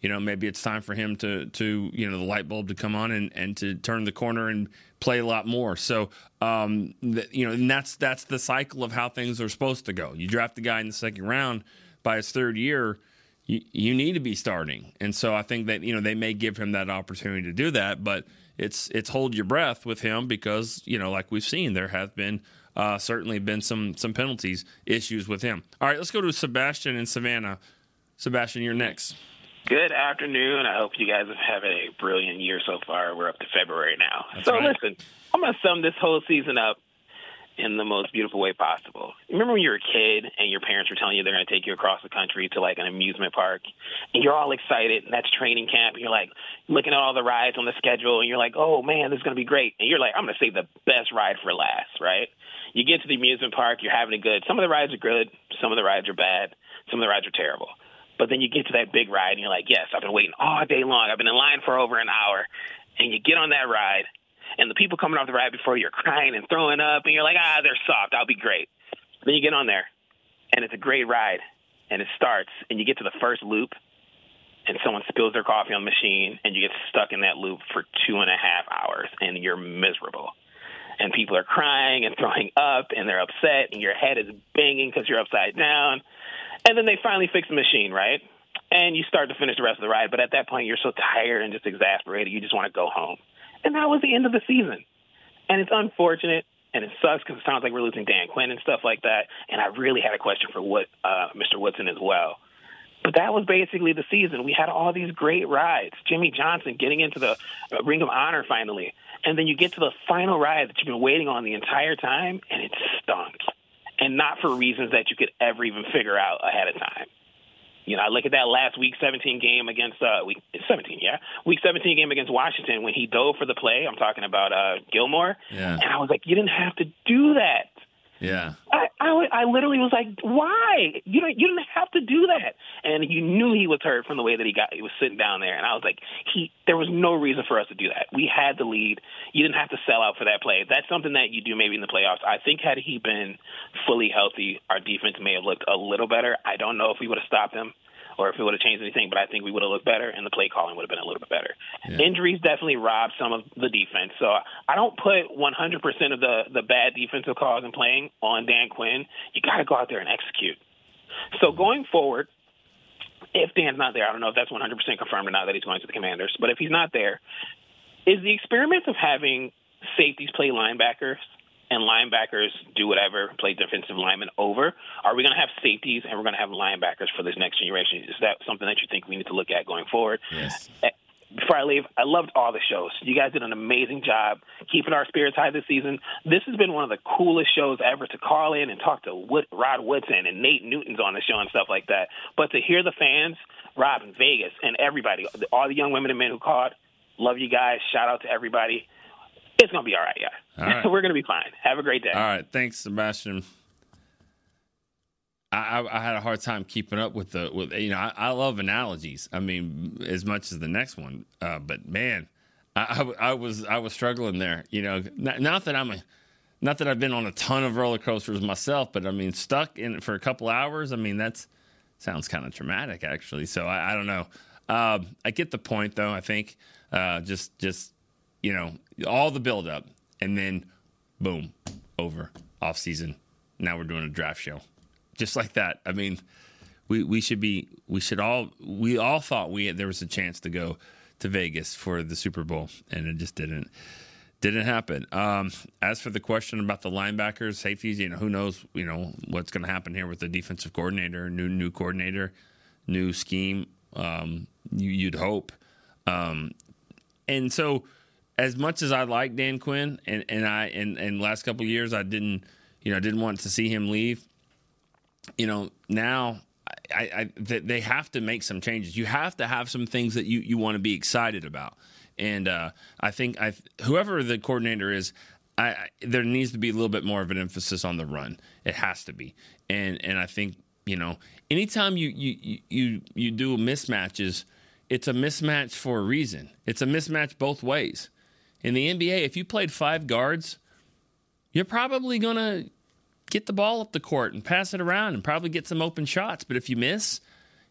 you know maybe it's time for him to to you know the light bulb to come on and and to turn the corner and play a lot more. So um, the, you know and that's that's the cycle of how things are supposed to go. You draft the guy in the second round by his third year you, you need to be starting. And so I think that, you know, they may give him that opportunity to do that, but it's it's hold your breath with him because, you know, like we've seen, there have been uh, certainly been some some penalties issues with him. All right, let's go to Sebastian and Savannah. Sebastian, you're next. Good afternoon. I hope you guys have had a brilliant year so far. We're up to February now. That's so right. listen, I'm going to sum this whole season up in the most beautiful way possible. Remember when you were a kid and your parents were telling you they're going to take you across the country to like an amusement park and you're all excited and that's training camp and you're like looking at all the rides on the schedule and you're like, "Oh man, this is going to be great." And you're like, "I'm going to save the best ride for last," right? You get to the amusement park, you're having a good. Some of the rides are good, some of the rides are bad, some of the rides are terrible. But then you get to that big ride and you're like, "Yes, I've been waiting all day long. I've been in line for over an hour." And you get on that ride and the people coming off the ride before you are crying and throwing up, and you're like, ah, they're soft. I'll be great. Then you get on there, and it's a great ride, and it starts, and you get to the first loop, and someone spills their coffee on the machine, and you get stuck in that loop for two and a half hours, and you're miserable. And people are crying and throwing up, and they're upset, and your head is banging because you're upside down. And then they finally fix the machine, right? And you start to finish the rest of the ride, but at that point, you're so tired and just exasperated, you just want to go home. And that was the end of the season. And it's unfortunate and it sucks because it sounds like we're losing Dan Quinn and stuff like that. And I really had a question for what uh, Mr. Woodson as well. But that was basically the season. We had all these great rides. Jimmy Johnson getting into the uh, Ring of Honor finally. And then you get to the final ride that you've been waiting on the entire time, and it stunk. And not for reasons that you could ever even figure out ahead of time. You know, I look at that last week 17 game against uh week 17, yeah, week 17 game against Washington when he dove for the play. I'm talking about uh Gilmore, Yeah. and I was like, you didn't have to do that. Yeah. I, I, I literally was like, why? You don't you didn't have to do that. And you knew he was hurt from the way that he got he was sitting down there. And I was like, he there was no reason for us to do that. We had the lead. You didn't have to sell out for that play. That's something that you do maybe in the playoffs. I think had he been fully healthy, our defense may have looked a little better. I don't know if we would have stopped him or if it would have changed anything, but I think we would have looked better and the play calling would have been a little bit better. Injuries definitely robbed some of the defense. So I don't put 100% of the, the bad defensive calls and playing on Dan Quinn. You got to go out there and execute. So going forward, if Dan's not there, I don't know if that's 100% confirmed or not that he's going to the Commanders, but if he's not there, is the experiment of having safeties play linebackers and linebackers do whatever, play defensive linemen over? Are we going to have safeties and we're going to have linebackers for this next generation? Is that something that you think we need to look at going forward? Yes. Eh, before I leave, I loved all the shows. You guys did an amazing job keeping our spirits high this season. This has been one of the coolest shows ever to call in and talk to Wood, Rod Woodson and Nate Newton's on the show and stuff like that. But to hear the fans, Rob in Vegas, and everybody, all the young women and men who called, love you guys. Shout out to everybody. It's going to be all right, yeah. All right. [laughs] We're going to be fine. Have a great day. All right, thanks, Sebastian. I, I, I had a hard time keeping up with the with you know I, I love analogies. I mean, as much as the next one, uh, but man, I, I, I was I was struggling there. You know, not, not that I'm a not that I've been on a ton of roller coasters myself, but I mean, stuck in it for a couple hours. I mean, that's sounds kind of traumatic actually. So I, I don't know. Um, I get the point though. I think uh, just just you know all the build up and then boom over off season. Now we're doing a draft show, just like that. I mean, we, we should be we should all we all thought we there was a chance to go to Vegas for the Super Bowl, and it just didn't didn't happen. Um, as for the question about the linebackers, safeties, you know, who knows, you know, what's going to happen here with the defensive coordinator, new new coordinator, new scheme. Um, you, would hope, um, and so as much as I like Dan Quinn, and and I and and last couple years I didn't, you know, I didn't want to see him leave. You know, now I, I, they have to make some changes. You have to have some things that you, you want to be excited about. And uh, I think I, whoever the coordinator is, I, there needs to be a little bit more of an emphasis on the run. It has to be. And and I think you know, anytime you you you you do mismatches, it's a mismatch for a reason. It's a mismatch both ways. In the NBA, if you played five guards, you're probably gonna get the ball up the court and pass it around and probably get some open shots. But if you miss,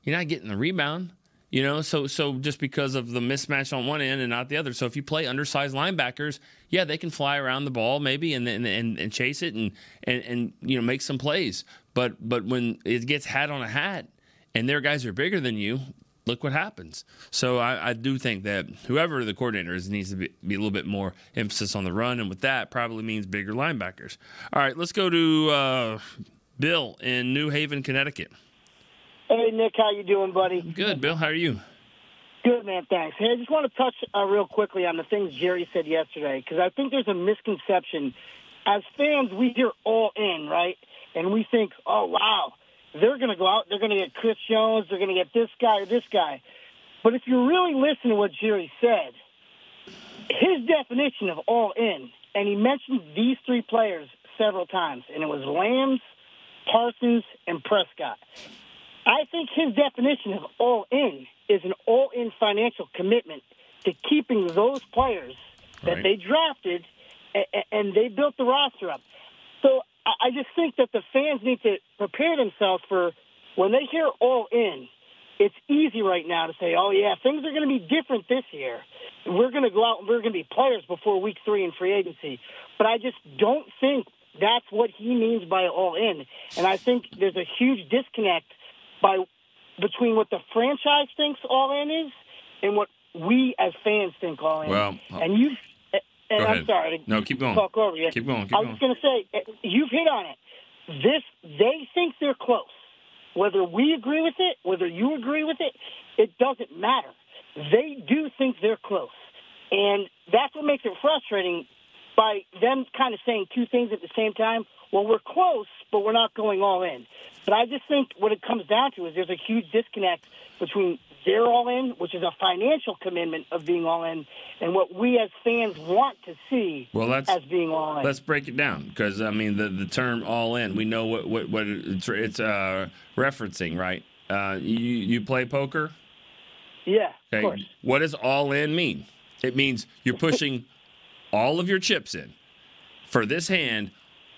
you're not getting the rebound. You know, so so just because of the mismatch on one end and not the other. So if you play undersized linebackers, yeah, they can fly around the ball maybe and and, and, and chase it and, and and you know make some plays. But but when it gets hat on a hat and their guys are bigger than you, look what happens. So I, I, do think that whoever the coordinator is needs to be, be, a little bit more emphasis on the run, and with that probably means bigger linebackers. All right, let's go to uh, Bill in New Haven, Connecticut. Hey Nick, how you doing, buddy? Good, Bill. How are you? Good, man. Thanks. Hey, I just want to touch uh, real quickly on the things Jerry said yesterday because I think there's a misconception. As fans, we hear all in, right? And we think, oh wow, they're going to go out, they're going to get Chris Jones, they're going to get this guy or this guy. But if you really listen to what Jerry said, his definition of all in, and he mentioned these three players several times, and it was Lambs, Parsons, and Prescott. I think his definition of all in is an all in financial commitment to keeping those players that right. they drafted and they built the roster up. So I just think that the fans need to prepare themselves for when they hear all in. It's easy right now to say, "Oh yeah, things are going to be different this year. We're going to go out and we're going to be players before week three in free agency." But I just don't think that's what he means by all in. And I think there's a huge disconnect by between what the franchise thinks all in is and what we as fans think all in. Well, and you and I'm sorry no, keep going. talk over you. Keep going. Keep I was going to say, you've hit on it. This, they think they're close. Whether we agree with it, whether you agree with it, it doesn't matter. They do think they're close. And that's what makes it frustrating by them kind of saying two things at the same time. Well, we're close, but we're not going all in. But I just think what it comes down to is there's a huge disconnect between they're all in, which is a financial commitment of being all in, and what we as fans want to see well, let's, as being all in. Let's break it down because I mean the the term all in, we know what what, what it's, it's uh, referencing, right? Uh, you you play poker? Yeah. Okay. Of course. What does all in mean? It means you're pushing [laughs] all of your chips in. For this hand,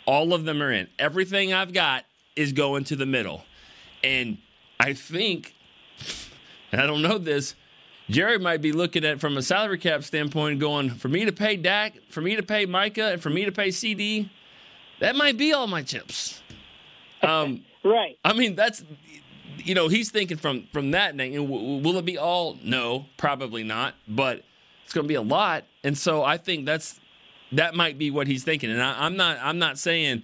all of them are in. Everything I've got is going to the middle. And I think and I don't know this, Jerry might be looking at it from a salary cap standpoint, going for me to pay Dak, for me to pay Micah, and for me to pay CeeDee. That might be all my chips. Um, [laughs] right. I mean, that's you know he's thinking from from that. Will it be all? No, probably not. But it's going to be a lot, and so I think that's that might be what he's thinking. And I, am not I'm not saying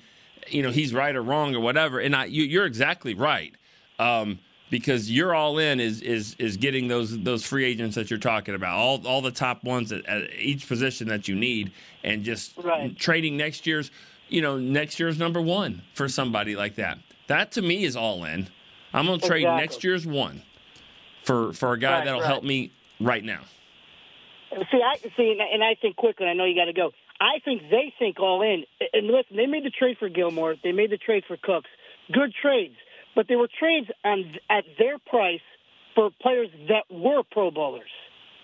you know he's right or wrong or whatever. And I you, are exactly right. Um, because you're all in is is is getting those those free agents that you're talking about, all all the top ones at, at each position that you need, and just right. trading next year's, you know, next year's number one for somebody like that. That to me is all in. I'm going to trade exactly. next year's one for for a guy right, that'll right. help me right now. See, I see, and I think quickly. I know you got to go. I think they think all in. And listen, they made the trade for Gilmore. They made the trade for Cooks. Good trades but there were trades on, at their price for players that were Pro Bowlers.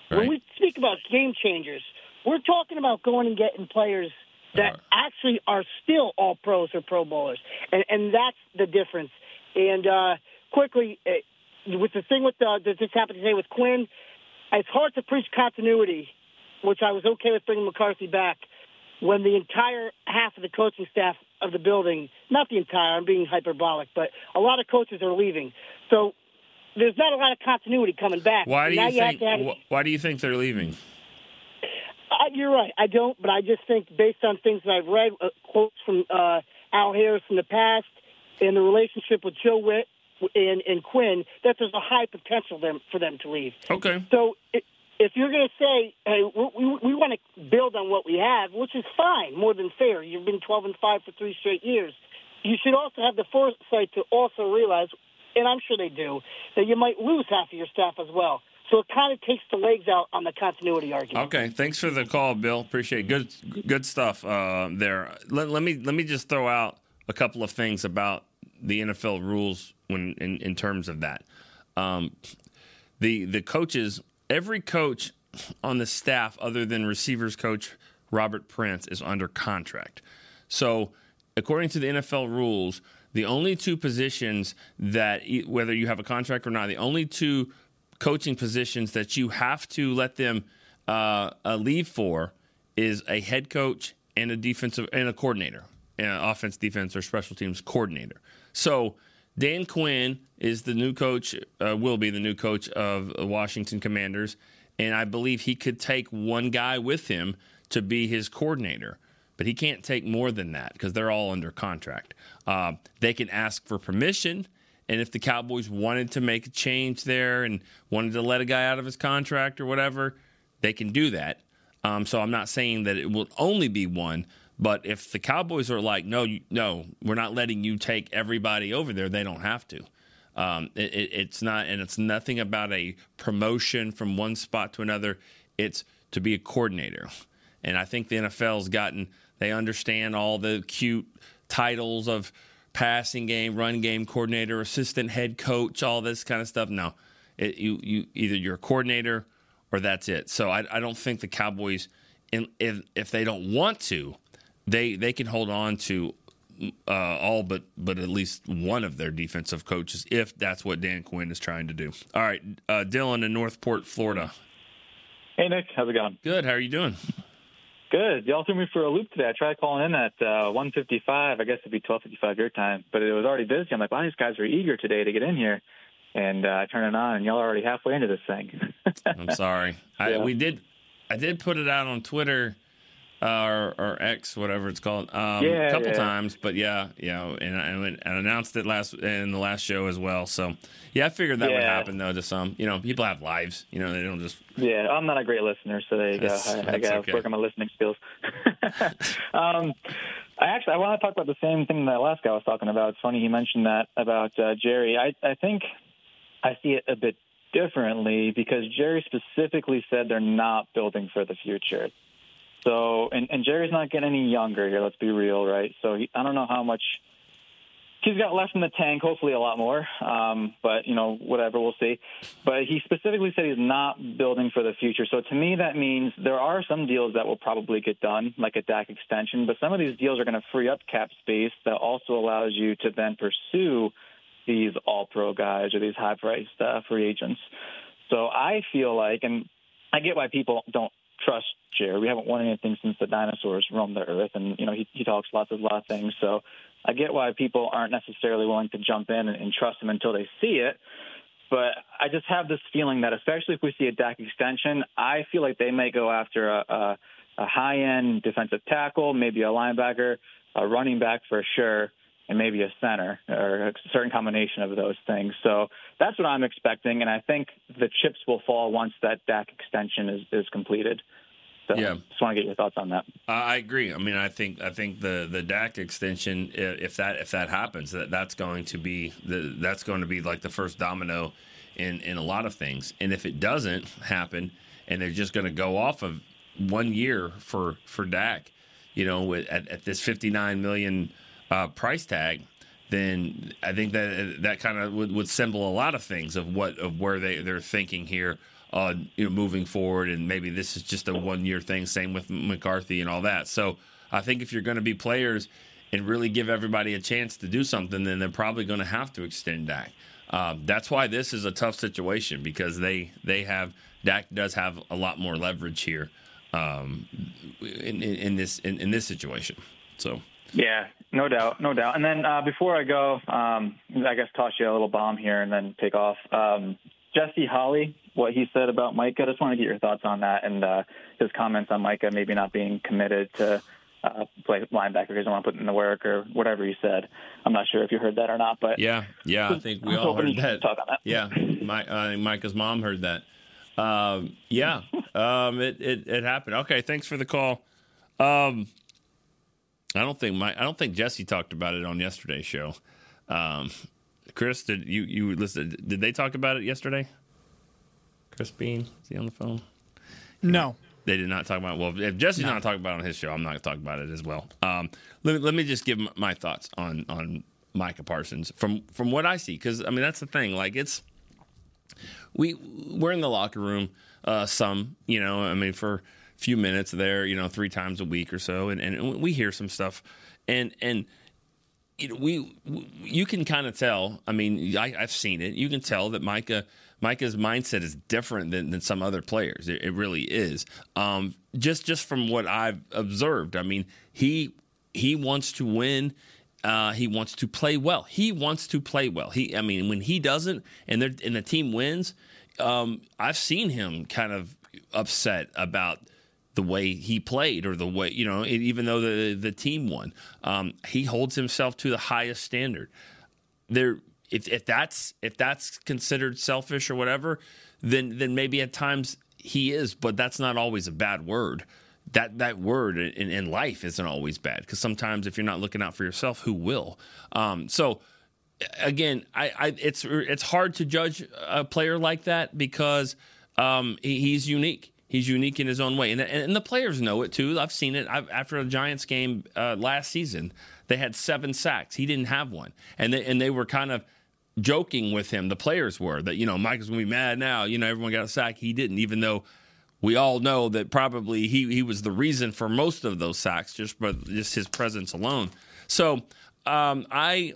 Right. When we speak about game changers, we're talking about going and getting players that uh, actually are still all pros or Pro Bowlers, and, and that's the difference. And uh, quickly, uh, with the thing with the, that just happened today with Quinn, it's hard to preach continuity, which I was okay with bringing McCarthy back when the entire half of the coaching staff of the building, not the entire, I'm being hyperbolic, but a lot of coaches are leaving. So there's not a lot of continuity coming back. Why do you Now think? have have- wh- why do you think they're leaving? uh, you're right. I don't, but I just think based on things that I've read, uh, quotes from uh, Al Harris in the past, and the relationship with Joe Whitt and, and Quinn, that there's a high potential them, for them to leave. Okay. So i if you're going to say, hey, we, we, want to build on what we have, which is fine, more than fair. You've been 12 and 5 for three straight years. You should also have the foresight to also realize, and I'm sure they do, that you might lose half of your staff as well. So it kind of takes the legs out on the continuity argument. Okay, thanks for the call, Bill. Appreciate it. Good, good stuff uh, there. Let, let me let me just throw out a couple of things about the NFL rules when in, in terms of that. Um, the the coaches, every coach on the staff other than receivers coach Robert Prince is under contract. So, according to the NFL rules, the only two positions that whether you have a contract or not, the only two coaching positions that you have to let them uh, uh, leave for is a head coach and a defensive and a coordinator, an offense, defense, or special teams coordinator. So Dan Quinn is the new coach, uh, will be the new coach of Washington Commanders, and I believe he could take one guy with him to be his coordinator. But he can't take more than that because they're all under contract. Uh, they can ask for permission, and if the Cowboys wanted to make a change there and wanted to let a guy out of his contract or whatever, they can do that. Um, so I'm not saying that it will only be one, but if the Cowboys are like, no, you, no, we're not letting you take everybody over there, they don't have to. Um, it, it, it's not, and it's nothing about a promotion from one spot to another. It's to be a coordinator, and I think the NFL's gotten. They understand all the cute titles of passing game, run game coordinator, assistant head coach, all this kind of stuff. No, it, you you either you're a coordinator or that's it. So I, I don't think the Cowboys, in, if if they don't want to, they they can hold on to uh, all but but at least one of their defensive coaches if that's what Dan Quinn is trying to do. All right, uh, Dylan in North Port, Florida. Hey Nick, how's it going? Good. How are you doing? Good. Y'all threw me for a loop today. I tried calling in at uh, 1:55. I guess it'd be 12:55 your time, but it was already busy. I'm like, wow, these guys are eager today to get in here, and uh, I turn it on, and y'all are already halfway into this thing. [laughs] I'm sorry. I, Yeah. we did. I did put it out on Twitter uh, or, or X, whatever it's called, um, Yeah, a couple yeah. times. But yeah, yeah, and I, and I announced it last in the last show as well. So yeah, I figured that would happen though to some. You know, people have lives. You know, they don't just. yeah, I'm not a great listener, so there you go. I, I that's got to okay. work on my listening skills. [laughs] um, I actually I want to talk about the same thing that last guy was talking about. It's funny he mentioned that about uh, Jerry. I I think I see it a bit differently because Jerry specifically said they're not building for the future. So, and, and Jerry's not getting any younger here. Let's be real, right? So he, I don't know how much he's got left in the tank. Hopefully, a lot more. Um, but you know, whatever, we'll see. But he specifically said he's not building for the future. So to me, that means there are some deals that will probably get done, like a Dak extension. But some of these deals are going to free up cap space that also allows you to then pursue these all-pro guys or these high-priced uh, free agents. So I feel like, and I get why people don't trust Jerry. We haven't won anything since the dinosaurs roamed the earth, and you know he, he talks lots of lot of things. So I get why people aren't necessarily willing to jump in and, and trust him until they see it. But I just have this feeling that, especially if we see a Dak extension, I feel like they may go after a, a, a high-end defensive tackle, maybe a linebacker, a running back for sure, and maybe a center or a certain combination of those things. So that's what I'm expecting, and I think the chips will fall once that Dak extension is, is completed. So Yeah. just want to get your thoughts on that. I I agree. I mean, I think I think the the Dak extension, if that if that happens, that that's going to be the that's going to be like the first domino in in a lot of things. And if it doesn't happen, and they're just going to go off of one year for for Dak, you know, at, at this fifty nine million uh, price tag, then I think that that kind of would, would symbol a lot of things of what of where they they're thinking here, uh, you know, moving forward, and maybe this is just a one year thing. Same with McCarthy and all that. So I think if you're going to be players and really give everybody a chance to do something, then they're probably going to have to extend Dak. Um, that's why this is a tough situation because they they have Dak does have a lot more leverage here um, in, in, in this in, in this situation. So Yeah, No doubt, no doubt. And then uh, before I go, um, I guess toss you a little bomb here and then take off. Um, Jesse Holley, what he said about Micah. I just want to get your thoughts on that and uh, his comments on Micah maybe not being committed to uh, play linebacker. He doesn't want to put in the work or whatever he said. I'm not sure if you heard that or not, but yeah, yeah, I [laughs] think we all heard that. that. Yeah, My, I think Micah's mom heard that. Um, yeah, [laughs] um, it, it it happened. Okay, thanks for the call. Um, I don't think my I don't think Jesse talked about it on yesterday's show. Um, Chris, did you you listen? Did they talk about it yesterday? Chris Bean, is he on the phone? No, they did not talk about. It. Well, if Jesse's no. not talking about it on his show, I'm not going to talk about it as well. Um, let me let me just give my thoughts on on Micah Parsons from from what I see, because I mean that's the thing. Like it's we we're in the locker room uh, some, you know, I mean for a few minutes there, you know, three times a week or so, and, and we hear some stuff, and and you know, we, you can kind of tell. I mean, I, have seen it. You can tell that Micah Micah's mindset is different than, than some other players. It, it really is. Um, just just from what I've observed, I mean, he he wants to win. Uh, he wants to play well. He wants to play well. He, I mean, when he doesn't, and and the team wins, um, I've seen him kind of upset about the way he played or the way you know, even though the the team won. Um, he holds himself to the highest standard. There, if if that's if that's considered selfish or whatever, then then maybe at times he is, but that's not always a bad word that that word in, in life isn't always bad because sometimes if you're not looking out for yourself, who will? Um, so again, I, I, it's it's hard to judge a player like that because um, he, he's unique. He's unique in his own way, and, and the players know it too. I've seen it. I've, after a Giants game uh, last season, they had seven sacks. He didn't have one, and they, and they were kind of joking with him. The players were that you know going to be mad now. You know everyone got a sack. He didn't, even though we all know that probably he he was the reason for most of those sacks just by just his presence alone. So um, I,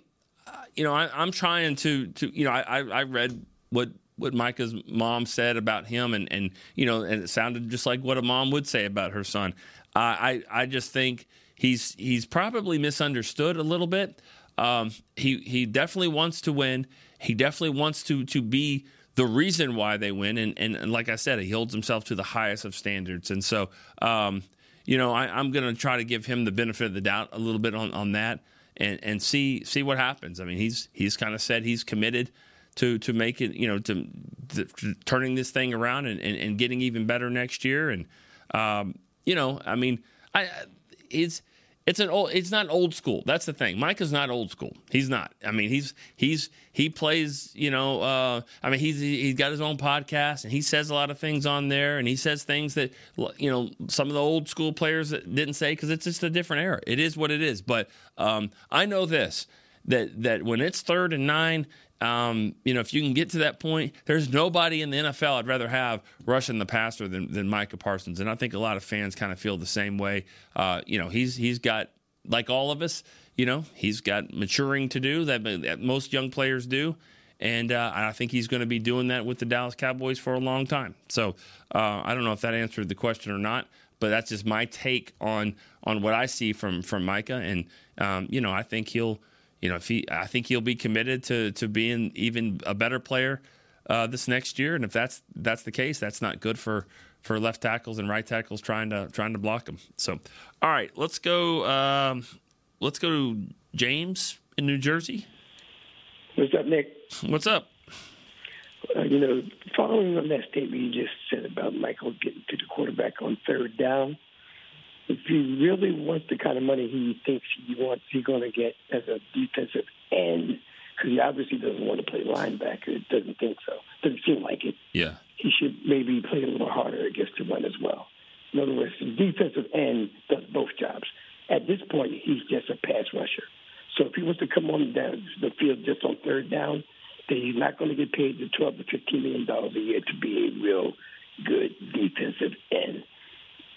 you know, I, am trying to to you know I I read what what Micah's mom said about him and and you know and it sounded just like what a mom would say about her son. Uh, I I just think he's he's probably misunderstood a little bit. Um, he he definitely wants to win. He definitely wants to to be the reason why they win. And, and, and, like I said, he holds himself to the highest of standards. And so, um, you know, I, am going to try to give him the benefit of the doubt a little bit on, on that and, and see see what happens. I mean, he's he's kind of said he's committed to to make it, you know, to, to turning this thing around and, and, and, getting even better next year. And um, you know, I mean, I it's it's an old. It's not old school. That's the thing. Mike is not old school. He's not. I mean, he's he's he plays. You know, uh, I mean, he's he's got his own podcast and he says a lot of things on there, and he says things that you know some of the old school players didn't say because it's just a different era. It is what it is. But um, I know this that that when it's third and nine um, you know, if you can get to that point, there's nobody in the NFL I'd rather have rushing the passer than, than Micah Parsons, and I think a lot of fans kind of feel the same way. Uh, you know, he's he's got like all of us, you know, he's got maturing to do that, that most young players do, and uh, I think he's going to be doing that with the Dallas Cowboys for a long time. So uh, I don't know if that answered the question or not, but that's just my take on on what I see from from Micah, and um, you know, I think he'll you know, if he, I think he'll be committed to to being even a better player uh, this next year. And if that's that's the case, that's not good for for left tackles and right tackles trying to trying to block him. So, all right, let's go. Um, let's go to James in New Jersey. What's up, Nick? What's up? Uh, you know, following on that statement you just said about Michael getting to the quarterback on third down, if he really wants the kind of money he thinks he wants, he's going to get as a defensive end because he obviously doesn't want to play linebacker. It doesn't think so. Doesn't seem like it. Yeah. He should maybe play a little harder against the run as well. In other words, the defensive end does both jobs. At this point, he's just a pass rusher. So if he wants to come on down the field just on third down, then he's not going to get paid the twelve to fifteen million dollars a year to be a real good defensive end.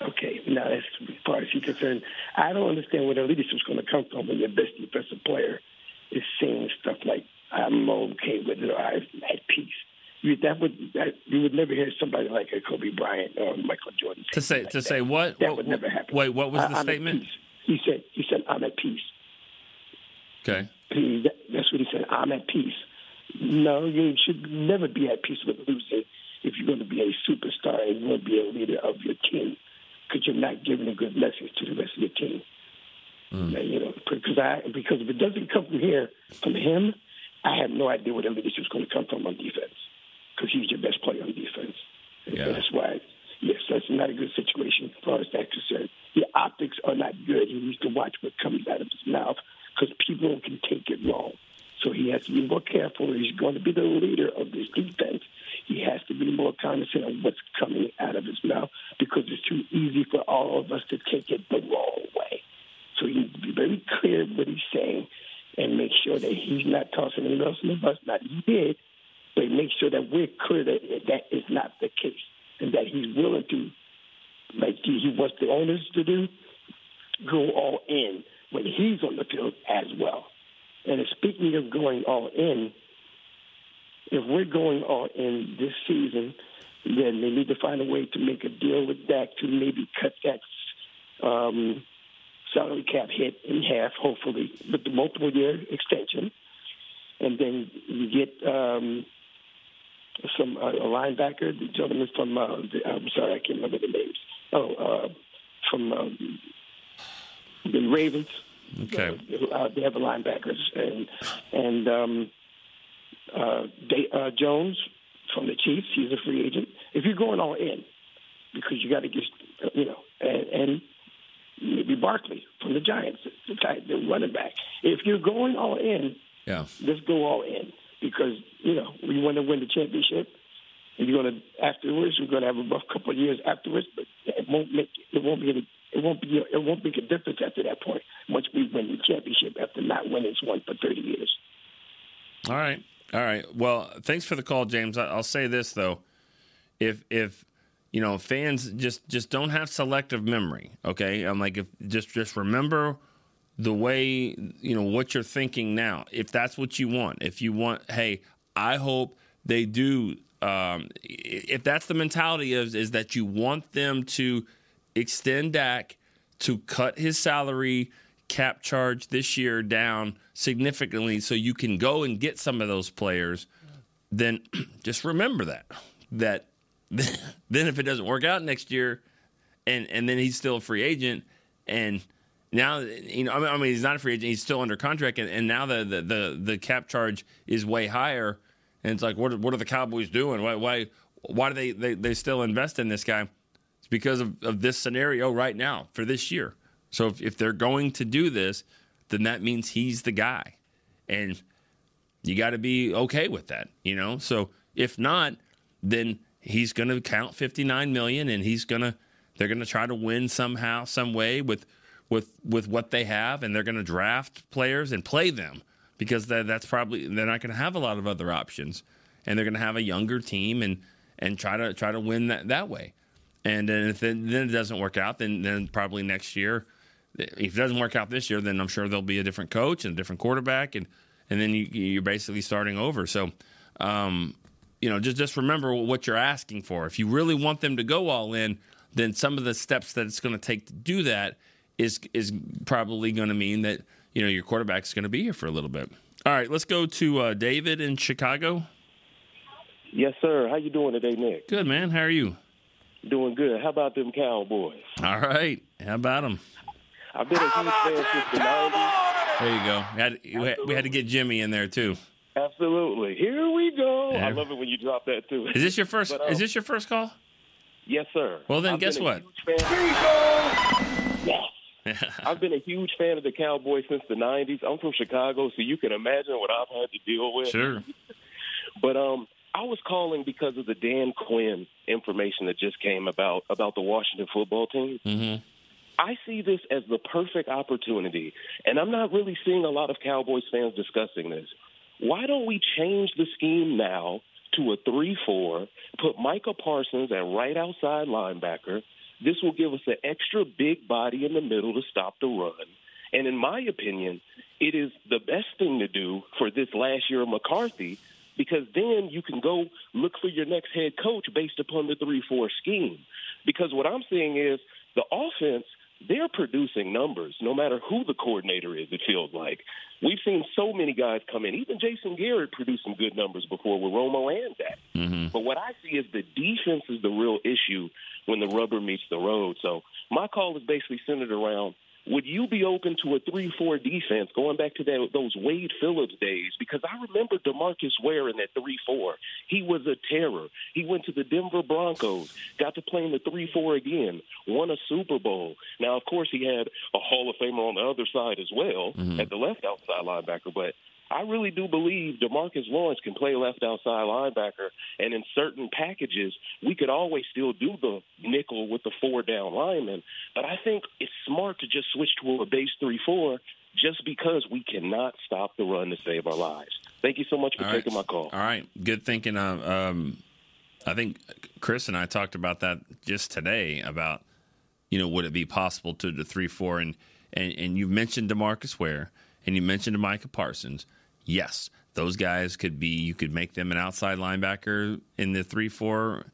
Okay, now as far as he's concerned, I don't understand where the leadership is going to come from when your best defensive player is saying stuff like "I'm okay with it" or "I'm at peace." You, that would that, you would never hear somebody like a Kobe Bryant or Michael Jordan to say like to that. say what that what, would never happen. Wait, what was the I, statement? He said he said I'm at peace. Okay. He, that's what he said. I'm at peace. No, you should never be at peace with losing if you're going to be a superstar and you want to be a leader of your team because you're not giving a good message to the rest of your team. Mm. And, you know, because I because if it doesn't come from here from him, I have no idea where the leadership is going to come from on defense because he's your best player on defense. Yeah. And that's why, yes, that's not a good situation as far as that's concerned. The optics are not good. He needs to watch what comes out of his mouth because people can take it wrong. So he has to be more careful. He's going to be the leader of this defense. He has to be more cognizant of what's coming out of his mouth because it's too easy for all of us to take it the wrong way. So he needs to be very clear what he's saying and make sure that he's not tossing anyone else the bus. Not he did, but make sure that we're clear that that is not the case and that he's willing to, like he wants the owners to do, go all in when he's on the field as well. And speaking of going all in, if we're going all in this season, then they need to find a way to make a deal with Dak to maybe cut that um, salary cap hit in half, hopefully, with the multiple year extension. And then you get um, some uh, a linebacker, the gentleman from, uh, the, I'm sorry, I can't remember the names. Oh, uh, from um, the Ravens. Okay. Uh, they have the linebackers and and um, uh, Day, uh, Jones from the Chiefs. He's a free agent. If you're going all in, because you got to get you know, and, and maybe Barkley from the Giants, the, tight, the running back. If you're going all in, yeah, let's go all in because you know we want to win the championship. And you're going to afterwards. We're going to have a rough couple of years afterwards, but it won't make it won't be any it won't be it won't make a difference after that point. Once we win the championship, after not winning one for thirty years. All right, all right. Well, thanks for the call, James. I'll say this though, if if you know fans just just don't have selective memory, okay? I'm like if just just remember the way you know what you're thinking now. If that's what you want, if you want, hey, I hope they do. Um, if that's the mentality is is that you want them to extend Dak to cut his salary cap charge this year down significantly so you can go and get some of those players, then [clears throat] just remember that. That [laughs] then if it doesn't work out next year and and then he's still a free agent and now you know I mean, he's not a free agent he's still under contract and, and now the, the, the the cap charge is way higher and it's like what are, what are the Cowboys doing why why why do they, they they still invest in this guy it's because of, of this scenario right now for this year. So if, if they're going to do this, then that means he's the guy. And you got to be okay with that, you know? So if not, then he's going to count 59 million and he's going to they're going to try to win somehow some way with with with what they have and they're going to draft players and play them because that, that's probably they're not going to have a lot of other options and they're going to have a younger team and and try to try to win that that way. And then if then it doesn't work out, then then probably next year, if it doesn't work out this year, then I'm sure there'll be a different coach and a different quarterback, and and then you, you're basically starting over. So, um, you know, just just remember what you're asking for. If you really want them to go all in, then some of the steps that it's going to take to do that is is probably going to mean that you know your quarterback's going to be here for a little bit. All right, let's go to uh, David in Chicago. Yes, sir. How you doing today, Nick? Good, man. How are you? Doing good. How about them Cowboys? All right. How about them? I've been a huge fan since the 90s. There you go. We had, we had, to get Jimmy in there too. Absolutely. Here we go. Yeah. I love it when you drop that too. Is this your first? But, um, is this your first call? Yes, sir. Well, then, I've guess what? Yes. [laughs] I've been a huge fan of the Cowboys since the '90s. I'm from Chicago, so you can imagine what I've had to deal with. Sure. [laughs] but um, I was calling because of the Dan Quinn information that just came about about the Washington football team. Mm-hmm. I see this as the perfect opportunity, and I'm not really seeing a lot of Cowboys fans discussing this. Why don't we change the scheme now to a 3 4, put Micah Parsons at right outside linebacker? This will give us an extra big body in the middle to stop the run. And in my opinion, it is the best thing to do for this last year of McCarthy because then you can go look for your next head coach based upon the 3 4 scheme. Because what I'm seeing is the offense they're producing numbers no matter who the coordinator is, it feels like. We've seen so many guys come in. Even Jason Garrett produced some good numbers before with Romo and that. Mm-hmm. But what I see is the defense is the real issue when the rubber meets the road. So my call is basically centered around would you be open to a 3 4 defense going back to that, those Wade Phillips days? Because I remember Demarcus Ware in that 3 4. He was a terror. He went to the Denver Broncos, got to play in the 3 4 again, won a Super Bowl. Now, of course, he had a Hall of Famer on the other side as well Mm-hmm. at the left outside linebacker, but I really do believe Demarcus Lawrence can play left outside linebacker, and in certain packages, we could always still do the nickel with the four down lineman. But I think it's smart to just switch to a base three four, just because we cannot stop the run to save our lives. Thank you so much for All taking right. my call. All right, good thinking. Uh, um, I think Chris and I talked about that just today about you know would it be possible to the three four and and and you mentioned Demarcus Ware and you mentioned Micah Parsons. Yes, those guys could be. You could make them an outside linebacker in the three four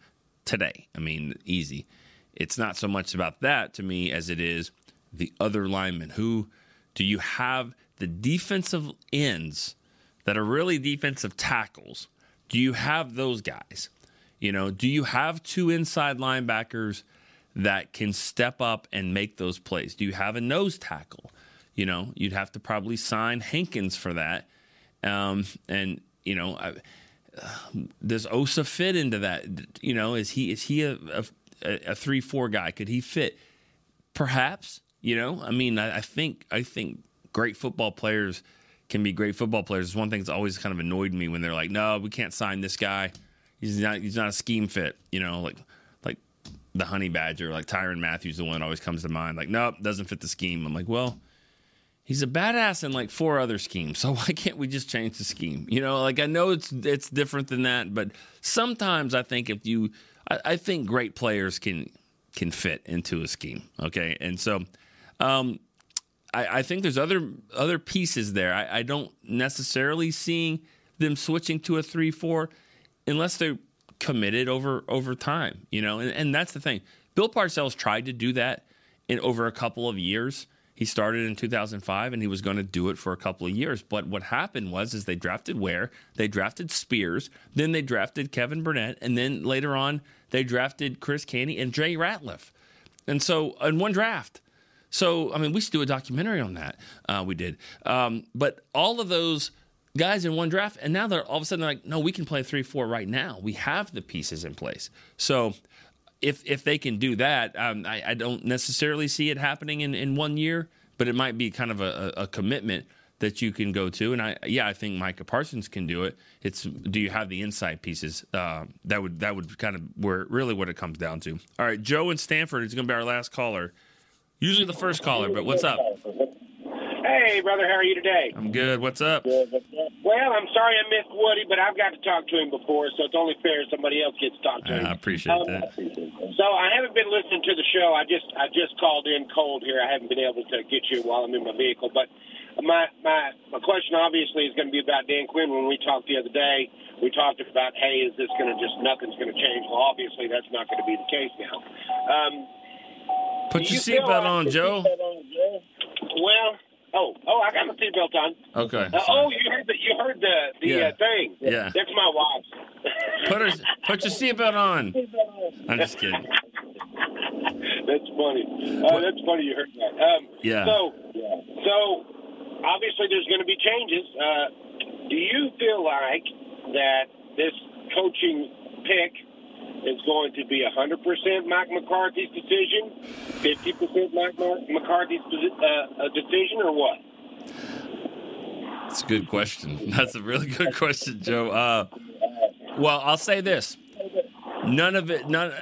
today. I mean, easy. It's not so much about that to me as it is the other linemen. Who do you have the defensive ends that are really defensive tackles? Do you have those guys? You know, do you have two inside linebackers that can step up and make those plays? Do you have a nose tackle? You know, you'd have to probably sign Hankins for that. Um, and you know, I, does Osa fit into that? You know, is he is he a a, a three four guy? Could he fit? Perhaps. You know, I mean, I, I think I think great football players can be great football players. It's one thing that's always kind of annoyed me when they're like, "No, we can't sign this guy. He's not he's not a scheme fit." You know, like like the honey badger, like Tyrann Mathieu, the one that always comes to mind. Like, nope, doesn't fit the scheme. I'm like, well, he's a badass in like four other schemes. So [laughs] why can't we just change the scheme? You know, like I know it's it's different than that, but sometimes I think if you, I, I think great players can can fit into a scheme. Okay, and so. Um, I, I think there's other other pieces there. I, I don't necessarily seeing them switching to a three four unless they're committed over over time. You know, and, and that's the thing. Bill Parcells tried to do that in over a couple of years. He started in 2005 and he was going to do it for a couple of years. But what happened was is they drafted Ware, they drafted Spears, then they drafted Kevin Burnett, and then later on they drafted Chris Canty and Jay Ratliff. And so in one draft. So, I mean, we should do a documentary on that. Uh, we did. Um, but all of those guys in one draft, and now they're all of a sudden like, no, we can play 3 4 right now. We have the pieces in place. So, if if they can do that, um, I, I don't necessarily see it happening in, in one year, but it might be kind of a, a commitment that you can go to. And I, yeah, I think Micah Parsons can do it. It's do you have the inside pieces? Uh, that would that would kind of where really what it comes down to. All right, Joe in Stanford is going to be our last caller. Usually the first caller, but what's up? Hey, brother, how are you today? I'm good. What's up? Well, I'm sorry I missed Woody, but I've got to talk to him before, so it's only fair somebody else gets to talk to him. I appreciate Um, that. So I haven't been listening to the show. I just I just called in cold here. I haven't been able to get you while I'm in my vehicle. But my my my question obviously is going to be about Dan Quinn. When we talked the other day, we talked about, hey, is this going to just nothing's going to change? Well, obviously that's not going to be the case now. Um, Put your you seatbelt like- on, Joe. Well, oh oh, I got my seatbelt on. Okay. Uh, oh, you heard the you heard the the Yeah. uh, thing. Yeah. that's my wife. Put her, put your seatbelt on. I'm just kidding. that's funny. Uh, that's funny you heard that. Um, Yeah. So, so obviously there's going to be changes. Uh, do you feel like that this coaching pick is going to be 100% Mike McCarthy's decision, 50% Mike McCarthy's uh, decision, or what? That's a good question. [laughs] That's a really good question, Joe. Uh, well, I'll say this: none of it, none,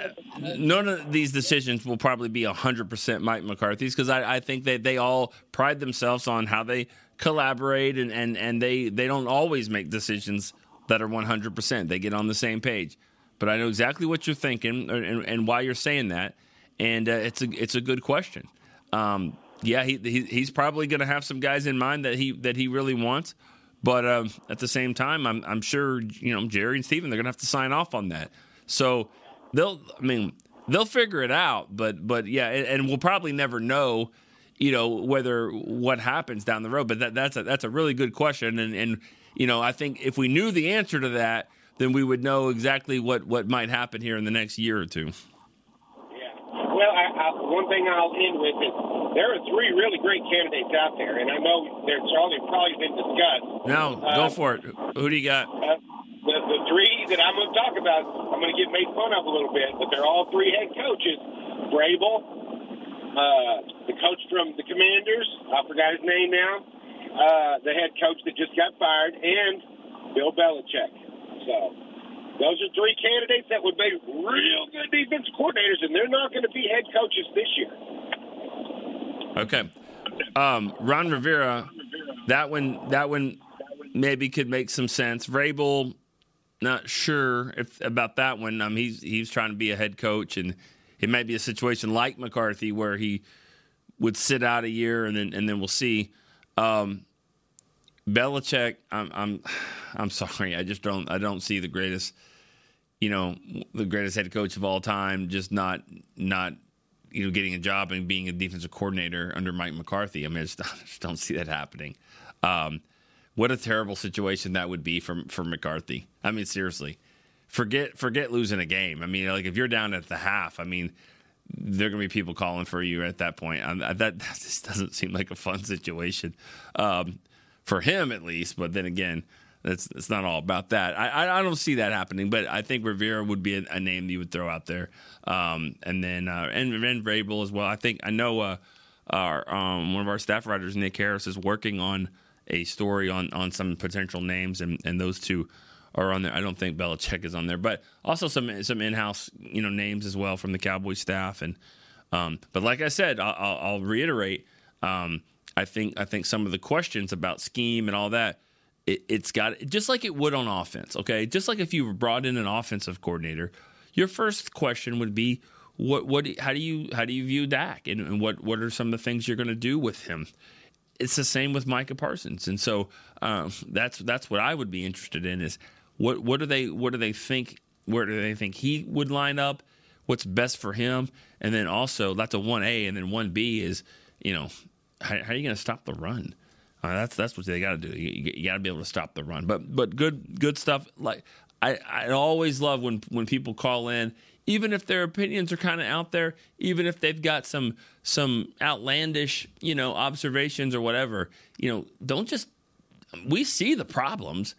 none of these decisions will probably be hundred percent Mike McCarthy's because I, I think that they all pride themselves on how they collaborate and, and, and they, they don't always make decisions that are one hundred percent. They get on the same page. But I know exactly what you're thinking and, and, and why you're saying that, and uh, it's a it's a good question. Um, yeah, he, he he's probably going to have some guys in mind that he that he really wants, but um, at the same time, I'm I'm sure you know Jerry and Stephen they're going to have to sign off on that. So they'll I mean they'll figure it out. But but yeah, and, and we'll probably never know, you know, whether what happens down the road. But that, that's a that's a really good question, and and you know, I think if we knew the answer to that, then we would know exactly what what might happen here in the next year or two. Yeah. Well, I, I, one thing I'll end with is there are three really great candidates out there, and I know they're probably probably been discussed. No, Uh, go for it. Who do you got? Uh, the, the three that I'm going to talk about, I'm going to get made fun of a little bit, but they're all three head coaches. Vrabel, uh, the coach from the Commanders, I forgot his name now, uh, the head coach that just got fired, and Bill Belichick. So those are three candidates that would make real good defensive coordinators, and they're not going to be head coaches this year. Okay. Um, Ron Rivera, that one that one maybe could make some sense. Vrabel, not sure if about that one. Um, he's he's trying to be a head coach, and it might be a situation like McCarthy where he would sit out a year and then and then we'll see. Um, Belichick, I'm I'm I'm sorry, I just don't I don't see the greatest, you know, the greatest head coach of all time just not not you know getting a job and being a defensive coordinator under Mike McCarthy. I mean, I just, [laughs] I just don't see that happening. Um, what a terrible situation that would be for for McCarthy. I mean, seriously, forget forget losing a game. I mean, like if you're down at the half, I mean, there are gonna be people calling for you at that point. Um, that [laughs] that just doesn't seem like a fun situation um, for him, at least. But then again. It's, it's not all about that. I, I, don't see that happening, but I think Rivera would be a, a name that you would throw out there, um, and then uh, and and Vrabel as well. I think I know uh, our um, one of our staff writers, Nick Harris, is working on a story on on some potential names, and, and those two are on there. I don't think Belichick is on there, but also some some in house you know names as well from the Cowboys staff. And um, but like I said, I'll, I'll, I'll reiterate. Um, I think I think some of the questions about scheme and all that. It, it's got just like it would on offense. Okay, just like if you brought in an offensive coordinator, your first question would be what what how do you how do you view Dak and, and what what are some of the things you're going to do with him? It's the same with Micah Parsons, and so um, that's that's what I would be interested in is what what do they what do they think where do they think he would line up? What's best for him? And then also that's a one A, and then one B is you know how, how are you going to stop the run? Uh, that's that's what they got to do. You, you got to be able to stop the run. But but good good stuff. Like I I always love when when people call in, even if their opinions are kind of out there, even if they've got some some outlandish you know observations or whatever. You know, don't just we see the problems.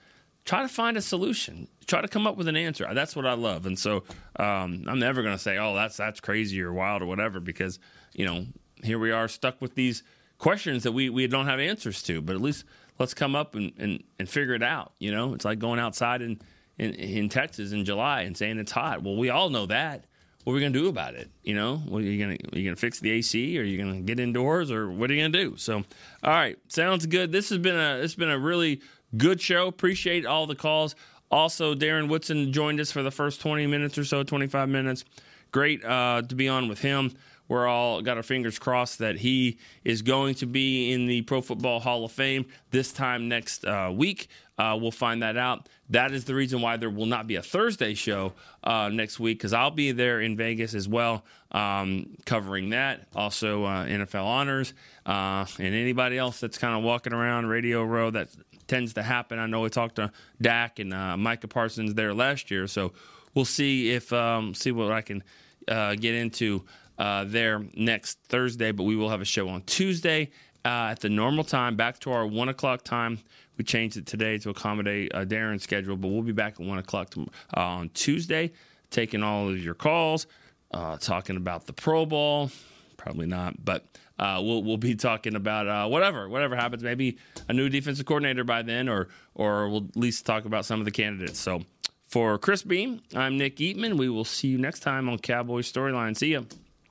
Try to find a solution. Try to come up with an answer. That's what I love. And so um, I'm never going to say, "Oh, that's that's crazy or wild or whatever," because you know here we are stuck with these questions that we, we don't have answers to, but at least let's come up and, and, and figure it out. You know, it's like going outside in, in, in Texas in July and saying it's hot. Well, we all know that. What are we going to do about it? You know, what are you going to are you going to fix the AC? Or are you going to get indoors? Or what are you going to do? So, all right, sounds good. This has been a it's been a really good show. Appreciate all the calls. Also, Darren Woodson joined us for the first 20 minutes or so, 25 minutes. Great uh, to be on with him we're all got our fingers crossed that he is going to be in the Pro Football Hall of Fame this time next uh, week. Uh, we'll find that out. That is the reason why there will not be a Thursday show uh, next week because I'll be there in Vegas as well, um, covering that. Also, uh, NFL honors uh, and anybody else that's kind of walking around Radio Row that tends to happen. I know we talked to Dak and uh, Micah Parsons there last year, so we'll see if um, see what I can get into uh, there next Thursday, but we will have a show on Tuesday uh, at the normal time, back to our one o'clock time. We changed it today to accommodate uh, Darren's schedule, but we'll be back at one o'clock uh, on Tuesday, taking all of your calls, uh, talking about the Pro Bowl. Probably not, but uh, we'll we'll be talking about whatever whatever happens. Maybe a new defensive coordinator by then, or or we'll at least talk about some of the candidates. So. For Chris Beam, I'm Nick Eatman. We will see you next time on Cowboys Storyline. See ya.